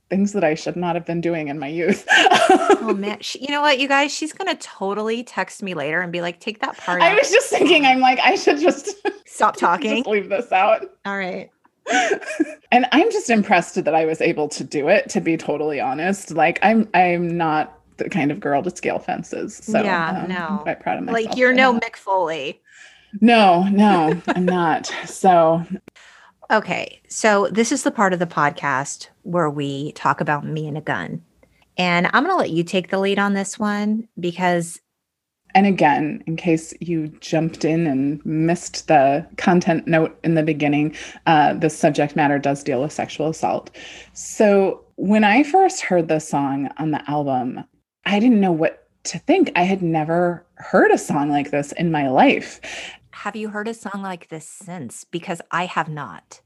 things that I should not have been doing in my youth. oh man, she, you know what, you guys? She's gonna totally text me later and be like, "Take that part." I out. was just thinking, I'm like, I should just stop talking. just leave this out. All right. and I'm just impressed that I was able to do it. To be totally honest, like I'm, I'm not the kind of girl to scale fences. So yeah, um, no, I'm quite proud of myself. Like you're no Mick Foley. No, no, I'm not. So Okay, so this is the part of the podcast where we talk about me and a gun. And I'm going to let you take the lead on this one because. And again, in case you jumped in and missed the content note in the beginning, uh, the subject matter does deal with sexual assault. So when I first heard this song on the album, I didn't know what to think. I had never heard a song like this in my life. Have you heard a song like this since? Because I have not.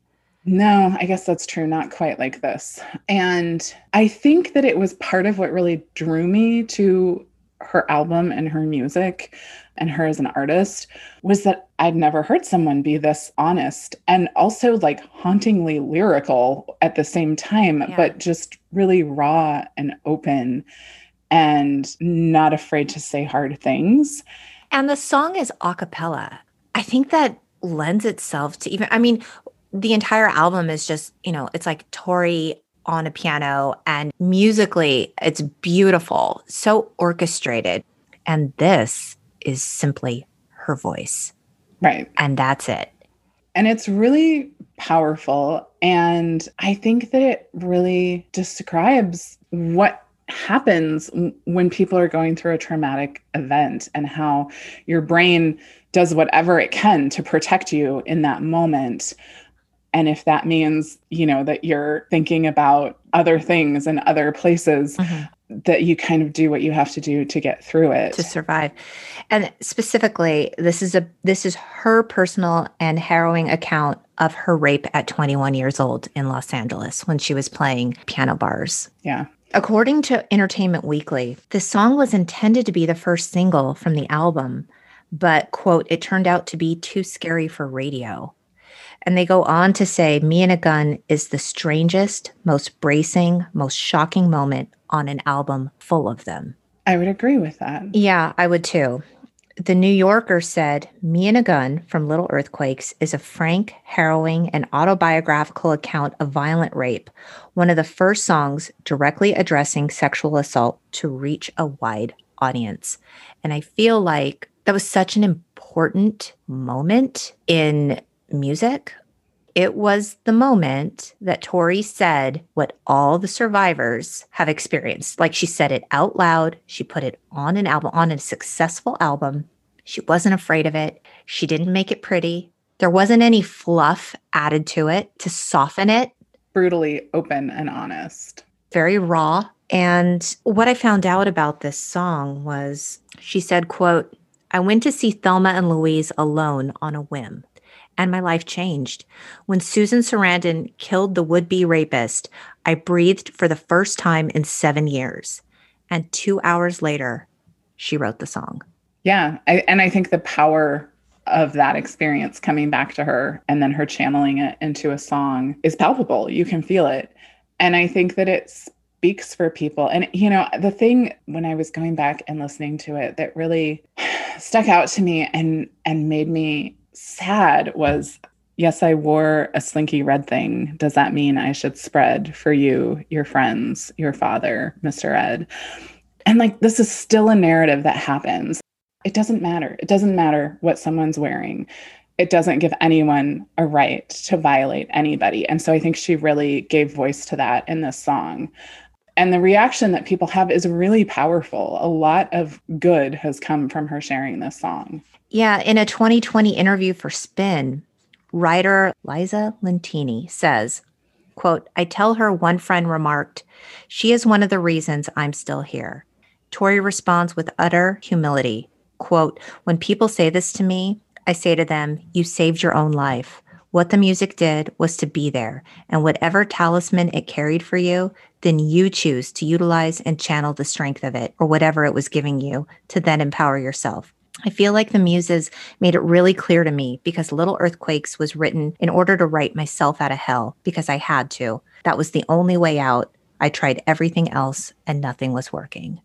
No, I guess that's true. Not quite like this. And I think that it was part of what really drew me to her album and her music and her as an artist was that I'd never heard someone be this honest and also like hauntingly lyrical at the same time, yeah. but just really raw and open and not afraid to say hard things. And the song is a cappella. I think that lends itself to even, I mean, the entire album is just, you know, it's like Tori on a piano and musically it's beautiful, so orchestrated. And this is simply her voice. Right. And that's it. And it's really powerful. And I think that it really describes what happens when people are going through a traumatic event and how your brain does whatever it can to protect you in that moment. And if that means you know that you're thinking about other things and other places mm-hmm. that you kind of do what you have to do to get through it. To survive. And specifically this is a this is her personal and harrowing account of her rape at 21 years old in Los Angeles when she was playing piano bars. Yeah According to Entertainment Weekly, the song was intended to be the first single from the album, but, quote, it turned out to be too scary for radio. And they go on to say, Me and a Gun is the strangest, most bracing, most shocking moment on an album full of them. I would agree with that. Yeah, I would too. The New Yorker said, Me and a Gun from Little Earthquakes is a frank, harrowing, and autobiographical account of violent rape, one of the first songs directly addressing sexual assault to reach a wide audience. And I feel like that was such an important moment in music. It was the moment that Tori said what all the survivors have experienced. Like she said it out loud. She put it on an album, on a successful album. She wasn't afraid of it. She didn't make it pretty. There wasn't any fluff added to it to soften it. Brutally open and honest. Very raw. And what I found out about this song was she said, quote, I went to see Thelma and Louise alone on a whim and my life changed. When Susan Sarandon killed the would be rapist, I breathed for the first time in seven years. And two hours later, she wrote the song. Yeah. I, and I think the power of that experience coming back to her and then her channeling it into a song is palpable. You can feel it. And I think that it speaks for people. And, you know, the thing when I was going back and listening to it that really stuck out to me and and made me sad was yes, I wore a slinky red thing. Does that mean I should spread for you, your friends, your father, Mr. Ed? And like, this is still a narrative that happens. It doesn't matter. It doesn't matter what someone's wearing. It doesn't give anyone a right to violate anybody. And so I think she really gave voice to that in this song. And the reaction that people have is really powerful. A lot of good has come from her sharing this song. Yeah, in a 2020 interview for Spin, writer Liza Lentini says, quote, I tell her one friend remarked, she is one of the reasons I'm still here. Tori responds with utter humility, quote, when people say this to me, I say to them, you saved your own life. What the music did was to be there, and whatever talisman it carried for you, then you choose to utilize and channel the strength of it or whatever it was giving you to then empower yourself. I feel like the muses made it really clear to me because Little Earthquakes was written in order to write myself out of hell because I had to. That was the only way out. I tried everything else and nothing was working.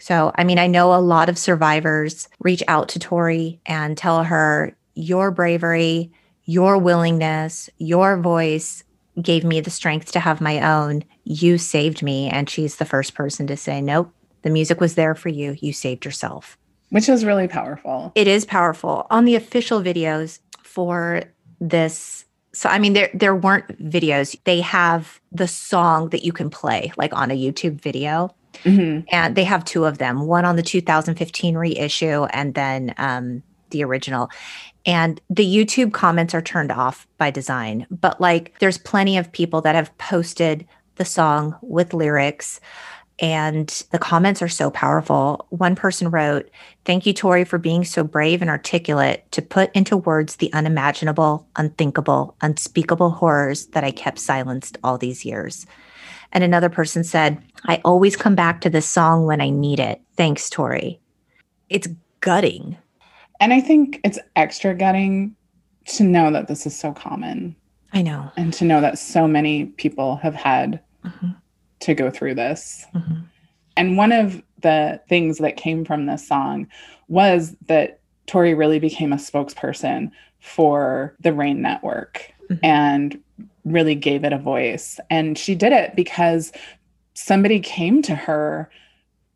So, I mean, I know a lot of survivors reach out to Tori and tell her, Your bravery, your willingness, your voice gave me the strength to have my own. You saved me. And she's the first person to say, Nope, the music was there for you. You saved yourself. Which is really powerful. It is powerful. On the official videos for this so I mean there there weren't videos. They have the song that you can play like on a YouTube video. Mm-hmm. And they have two of them, one on the 2015 reissue and then um, the original. And the YouTube comments are turned off by design, but like there's plenty of people that have posted the song with lyrics and the comments are so powerful. One person wrote, Thank you, Tori, for being so brave and articulate to put into words the unimaginable, unthinkable, unspeakable horrors that I kept silenced all these years. And another person said, I always come back to this song when I need it. Thanks, Tori. It's gutting. And I think it's extra gutting to know that this is so common. I know. And to know that so many people have had mm-hmm. To go through this. Mm-hmm. And one of the things that came from this song was that Tori really became a spokesperson for the RAINN Network mm-hmm. and really gave it a voice. And she did it because somebody came to her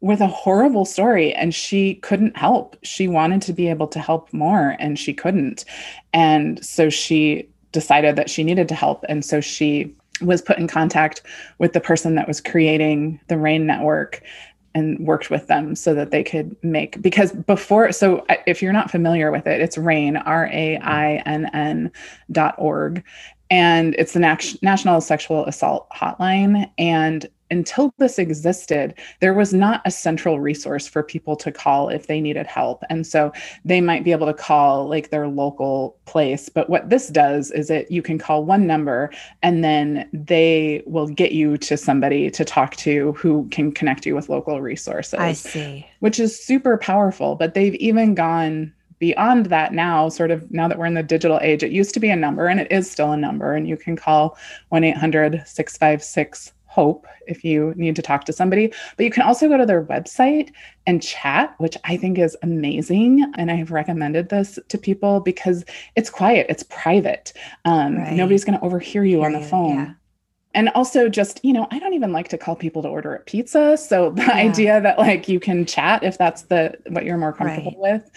with a horrible story and she couldn't help. She wanted to be able to help more and she couldn't. And so she decided that she needed to help. And so she was put in contact with the person that was creating the RAINN network and worked with them so that they could make because before so if you're not familiar with it it's RAINN r-a-i-n-n dot org. And it's the Nat- national sexual assault hotline. And until this existed, there was not a central resource for people to call if they needed help. And so they might be able to call like their local place. But what this does is that you can call one number and then they will get you to somebody to talk to who can connect you with local resources. I see. Which is super powerful. But they've even gone beyond that now sort of now that we're in the digital age it used to be a number and it is still a number and you can call 1-800-656 hope if you need to talk to somebody but you can also go to their website and chat which i think is amazing. And i have recommended this to people because it's quiet it's private. Um, right. nobody's going to overhear you Hear on the phone yeah. and also just you know i don't even like to call people to order a pizza. So the yeah. idea that like you can chat if that's the what you're more comfortable right. with.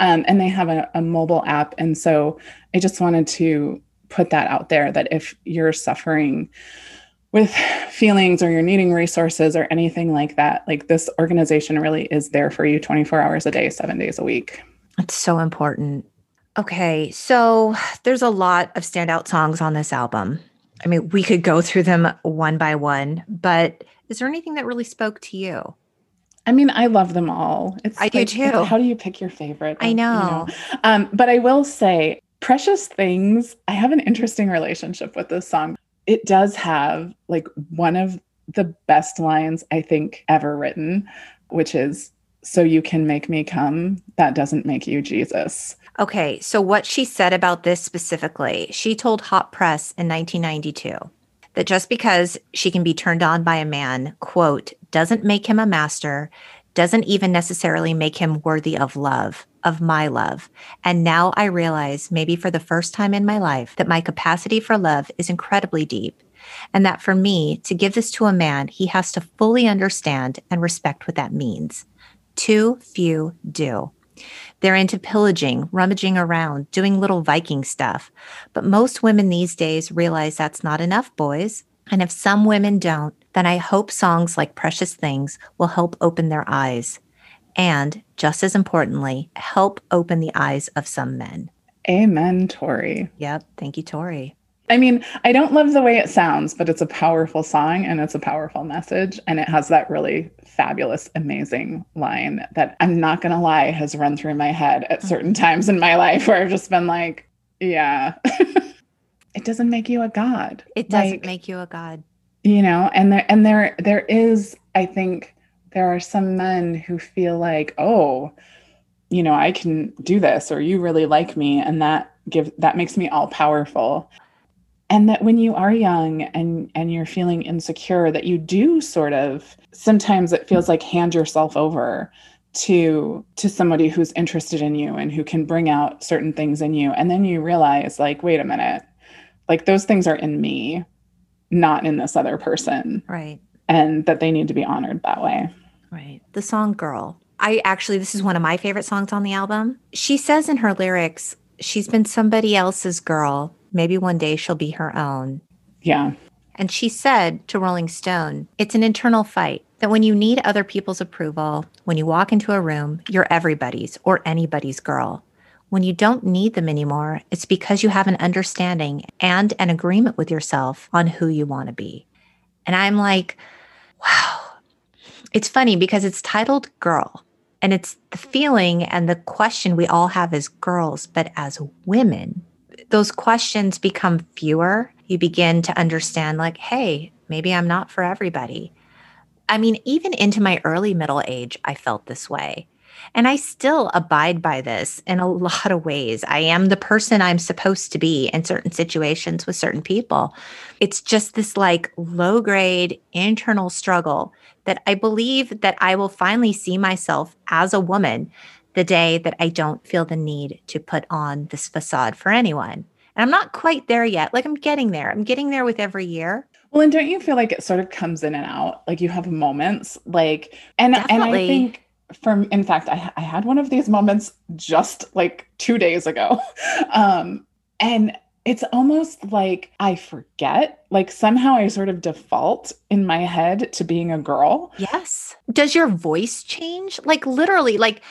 Um, and they have a, a mobile app. And so i just wanted to put that out there that if you're suffering with feelings or you're needing resources or anything like that like this organization really is there for you 24 hours a day seven days a week it's so important okay so there's a lot of standout songs on this album I mean, we could go through them one by one, but is there anything that really spoke to you? I mean, I love them all. It's I like, do too. How do you pick your favorite? I know. You know? Um, but I will say, Precious Things, I have an interesting relationship with this song. It does have like one of the best lines I think ever written, which is, So you can make me come, that doesn't make you Jesus. Okay, so what she said about this specifically, she told Hot Press in 1992 that just because she can be turned on by a man, quote, doesn't make him a master, doesn't even necessarily make him worthy of love, of my love. And now I realize, maybe for the first time in my life, that my capacity for love is incredibly deep. And that for me to give this to a man, he has to fully understand and respect what that means. Too few do. They're into pillaging, rummaging around, doing little Viking stuff. But most women these days realize that's not enough, boys. And if some women don't, then I hope songs like Precious Things will help open their eyes. And just as importantly, help open the eyes of some men. Amen, Tori. Yep. Thank you, Tori. I mean, I don't love the way it sounds, but it's a powerful song and it's a powerful message. And it has that really fabulous, amazing line that I'm not going to lie has run through my head at certain mm-hmm. times in my life where I've just been like, yeah, it doesn't make you a god. It doesn't like, make you a god. You know, and there, and there, there is, I think there are some men who feel like, oh, you know, I can do this or you really like me. And that give, that makes me all powerful. And that when you are young and and you're feeling insecure that you do sort of sometimes it feels like hand yourself over to to somebody who's interested in you and who can bring out certain things in you. And then you realize like wait a minute. Like those things are in me not in this other person. Right. And that they need to be honored that way right the song girl i actually this is one of my favorite songs on the album she says in her lyrics she's been somebody else's girl maybe one day she'll be her own yeah and she said to rolling stone it's an internal fight that when you need other people's approval, when you walk into a room, you're everybody's or anybody's girl. When you don't need them anymore, it's because you have an understanding and an agreement with yourself on who you want to be. And I'm like, wow. It's funny because it's titled Girl, and it's the feeling and the question we all have as girls, but as women, those questions become fewer. You begin to understand, like, hey, maybe I'm not for everybody. I mean, even into my early middle age, I felt this way. And I still abide by this in a lot of ways. I am the person I'm supposed to be in certain situations with certain people. It's just this like low grade internal struggle that I believe that I will finally see myself as a woman the day that I don't feel the need to put on this facade for anyone. And I'm not quite there yet. Like I'm getting there. I'm getting there with every year. Well, and don't you feel like it sort of comes in and out? Like you have moments, like, and Definitely. and I think from, in fact, I, I had one of these moments just like two days ago, um, and it's almost like I forget. Like somehow I sort of default in my head to being a girl. Yes. Does your voice change? Like literally, like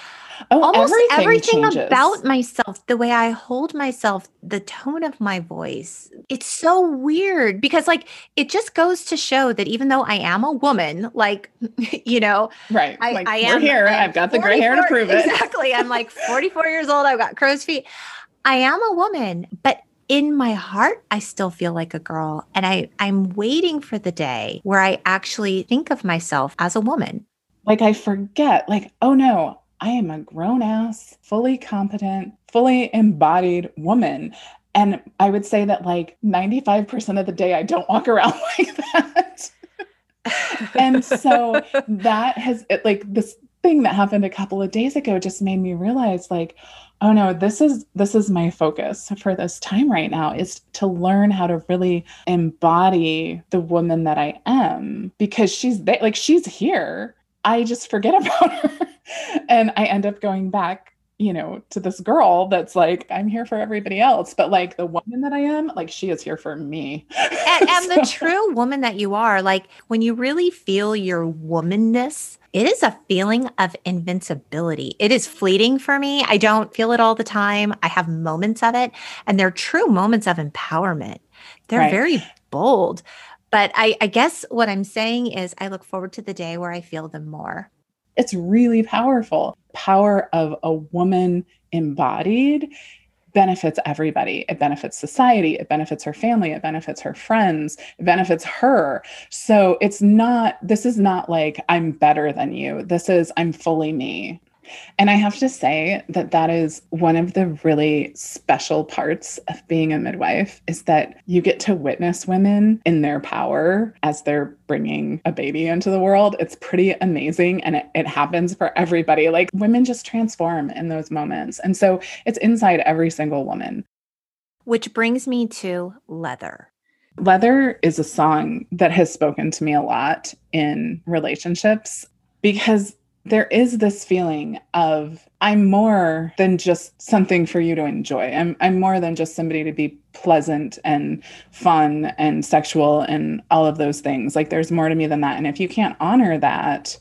Oh, almost everything, everything about myself, the way I hold myself, the tone of my voice. It's so weird because, like, it just goes to show that even though I am a woman, like, you know, right? I, like, I am here. I have got the gray hair to prove it. Exactly. I'm like 44 years old. I've got crow's feet. I am a woman, but in my heart i still feel like a girl and i i'm waiting for the day where i actually think of myself as a woman like i forget like oh no I am a grown ass, fully competent, fully embodied woman. And I would say that like 95% of the day, I don't walk around like that. and so that has it, like this thing that happened a couple of days ago just made me realize like oh no this is this is my focus for this time right now is to learn how to really embody the woman that i am because she's there like she's here i just forget about her and I end up going back, you know, to this girl that's like, I'm here for everybody else. But like the woman that I am, like she is here for me. And, and so. the true woman that you are, like when you really feel your womanness, it is a feeling of invincibility. It is fleeting for me. I don't feel it all the time. I have moments of it, and they're true moments of empowerment. They're right. very bold. But I, I guess what I'm saying is, I look forward to the day where I feel them more. It's really powerful. Power of a woman embodied benefits everybody. It benefits society, it benefits her family, it benefits her friends, it benefits her. So it's not, this is not like I'm better than you. This is I'm fully me. And I have to say that that is one of the really special parts of being a midwife is that you get to witness women in their power as they're bringing a baby into the world. It's pretty amazing and it, it happens for everybody. Like women just transform in those moments. And so it's inside every single woman. Which brings me to Leather. Leather is a song that has spoken to me a lot in relationships because there is this feeling of I'm more than just something for you to enjoy. I'm I'm more than just somebody to be pleasant and fun and sexual and all of those things. Like there's more to me than that. And if you can't honor that,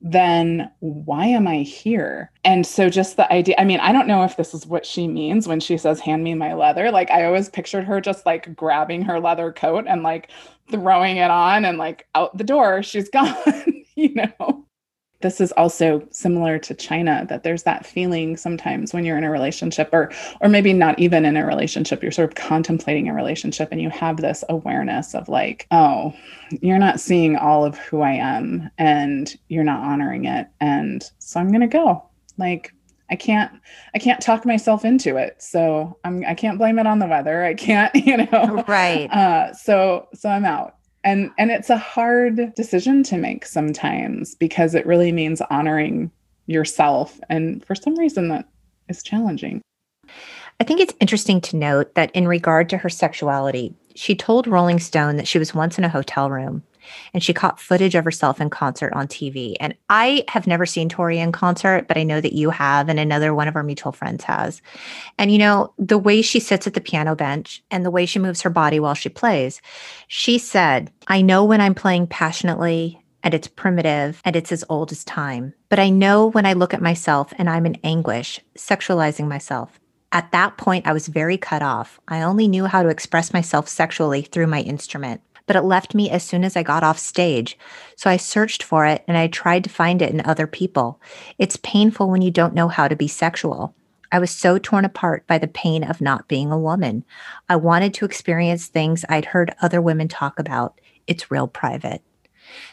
then why am I here? And so just the idea, I mean, I don't know if this is what she means when she says, hand me my leather. Like I always pictured her just like grabbing her leather coat and like throwing it on and like out the door, she's gone, you know? This is also similar to China that there's that feeling sometimes when you're in a relationship or or maybe not even in a relationship you're sort of contemplating a relationship and you have this awareness of like oh you're not seeing all of who I am and you're not honoring it and so I'm going to go like I can't I can't talk myself into it. So I'm I can't blame it on the weather. I can't, you know. Right. Uh so so I'm out. And and it's a hard decision to make sometimes because it really means honoring yourself and for some reason that is challenging. I think it's interesting to note that in regard to her sexuality, she told Rolling Stone that she was once in a hotel room and she caught footage of herself in concert on TV. And I have never seen Tori in concert, but I know that you have, and another one of our mutual friends has. And you know, the way she sits at the piano bench and the way she moves her body while she plays, she said, I know when I'm playing passionately and it's primitive and it's as old as time. But I know when I look at myself and I'm in anguish, sexualizing myself. At that point, I was very cut off. I only knew how to express myself sexually through my instrument but it left me as soon as I got off stage. So I searched for it and I tried to find it in other people. It's painful when you don't know how to be sexual. I was so torn apart by the pain of not being a woman. I wanted to experience things I'd heard other women talk about. It's real private.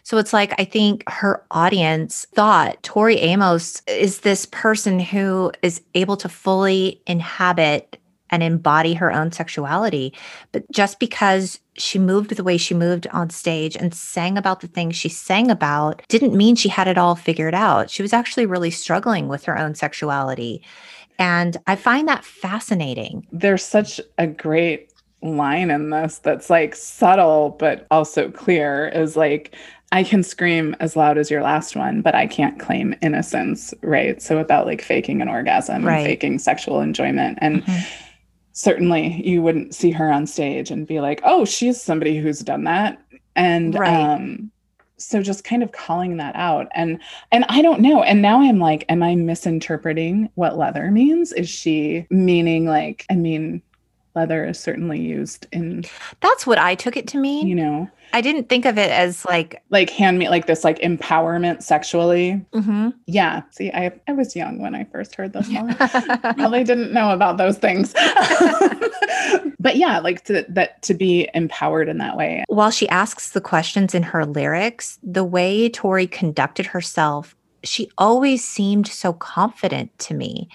So it's like, I think her audience thought Tori Amos is this person who is able to fully inhabit and embody her own sexuality. But just because she moved the way she moved on stage and sang about the things she sang about didn't mean she had it all figured out. She was actually really struggling with her own sexuality. And I find that fascinating. There's such a great line in this that's like subtle but also clear is like I can scream as loud as your last one, but I can't claim innocence, right? So without like faking an orgasm right. and faking sexual enjoyment and mm-hmm certainly you wouldn't see her on stage and be like, oh, she's somebody who's done that. And right. um, so just kind of calling that out. And and I don't know. And now I'm like, am I misinterpreting what leather means? Is she meaning like, I mean, leather is certainly used in That's what I took it to mean. You know. I didn't think of it as like like hand me like this like empowerment sexually. Mm-hmm. Yeah. See, I I was young when I first heard this song. Probably didn't know about those things. but yeah, like to that to be empowered in that way. While she asks the questions in her lyrics, the way Tori conducted herself, she always seemed so confident to me.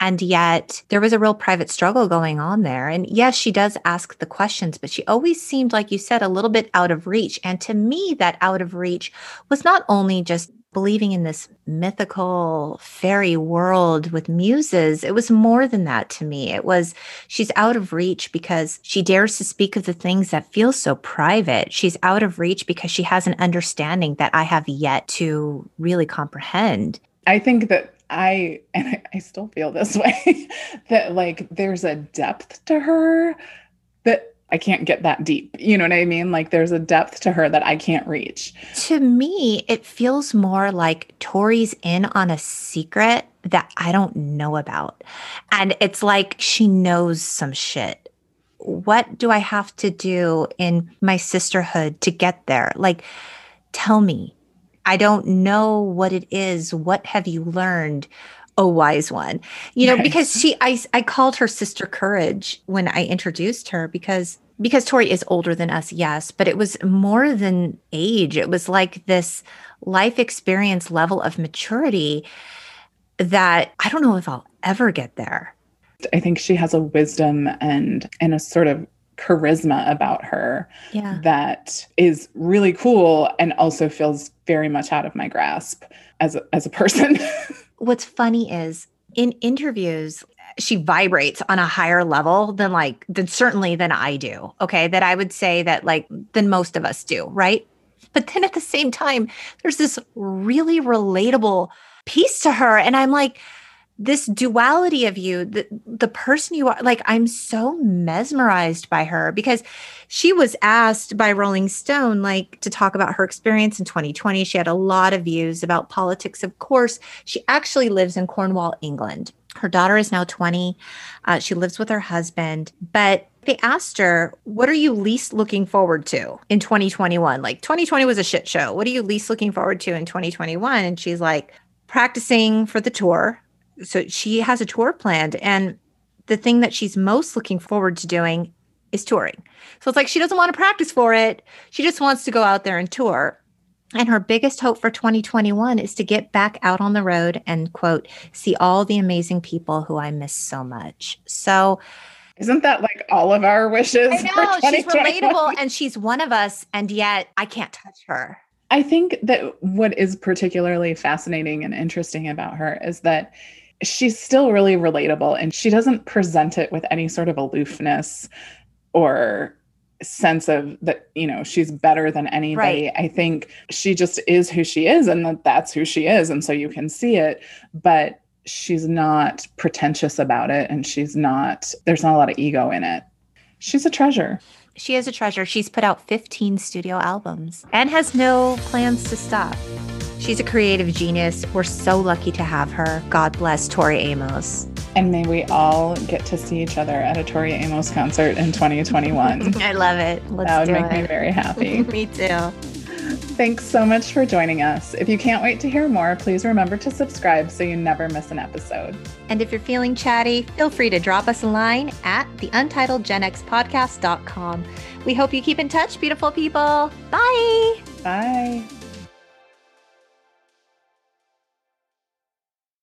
And yet there was a real private struggle going on there. And yes, she does ask the questions, but she always seemed, like you said, a little bit out of reach. And to me, that out of reach was not only just believing in this mythical fairy world with muses. It was more than that to me. It was she's out of reach because she dares to speak of the things that feel so private. She's out of reach because she has an understanding that I have yet to really comprehend. I think that I and I, I still feel this way that like there's a depth to her that I can't get that deep. You know what I mean? Like there's a depth to her that I can't reach. To me, it feels more like Tori's in on a secret that I don't know about. And it's like she knows some shit. What do I have to do in my sisterhood to get there? Like, tell me, I don't know what it is. What have you learned? Oh, wise one. You know, because she I I called her sister courage when I introduced her because because Tori is older than us, yes, but it was more than age. It was like this life experience level of maturity that I don't know if I'll ever get there. I think she has a wisdom and and a sort of charisma about her yeah. that is really cool and also feels very much out of my grasp as a, as a person. What's funny is in interviews she vibrates on a higher level than like than certainly than I do. Okay, that I would say that like than most of us do, right? But then at the same time there's this really relatable piece to her and I'm like this duality of you the the person you are like i'm so mesmerized by her because she was asked by rolling stone like to talk about her experience in 2020 she had a lot of views about politics of course. She actually lives in cornwall england. Her daughter is now 20 uh, she lives with her husband. But they asked her what are you least looking forward to in 2021 like 2020 was a shit show. What are you least looking forward to in 2021 and she's like practicing for the tour so she has a tour planned and the thing that she's most looking forward to doing is touring. So it's like she doesn't want to practice for it. She just wants to go out there and tour. And her biggest hope for 2021 is to get back out on the road and, quote, see all the amazing people who I miss so much. So, isn't that like all of our wishes? I know she's relatable and she's one of us, and yet I can't touch her. I think that what is particularly fascinating and interesting about her is that she's still really relatable and she doesn't present it with any sort of aloofness or sense of that you know she's better than anybody. Right. i think she just is who she is and that that's who she is and so you can see it but she's not pretentious about it and she's not there's not a lot of ego in it. She's a treasure. She is a treasure. She's put out 15 studio albums and has no plans to stop she's a creative genius we're so lucky to have her god bless tori amos and may we all get to see each other at a Tori Amos concert in 2021. I love it. Let's that would make it. me very happy. me too. Thanks so much for joining us. If you can't wait to hear more, please remember to subscribe so you never miss an episode. And if you're feeling chatty, feel free to drop us a line at the untitledgenxpodcast.com. We hope you keep in touch, beautiful people. Bye. Bye.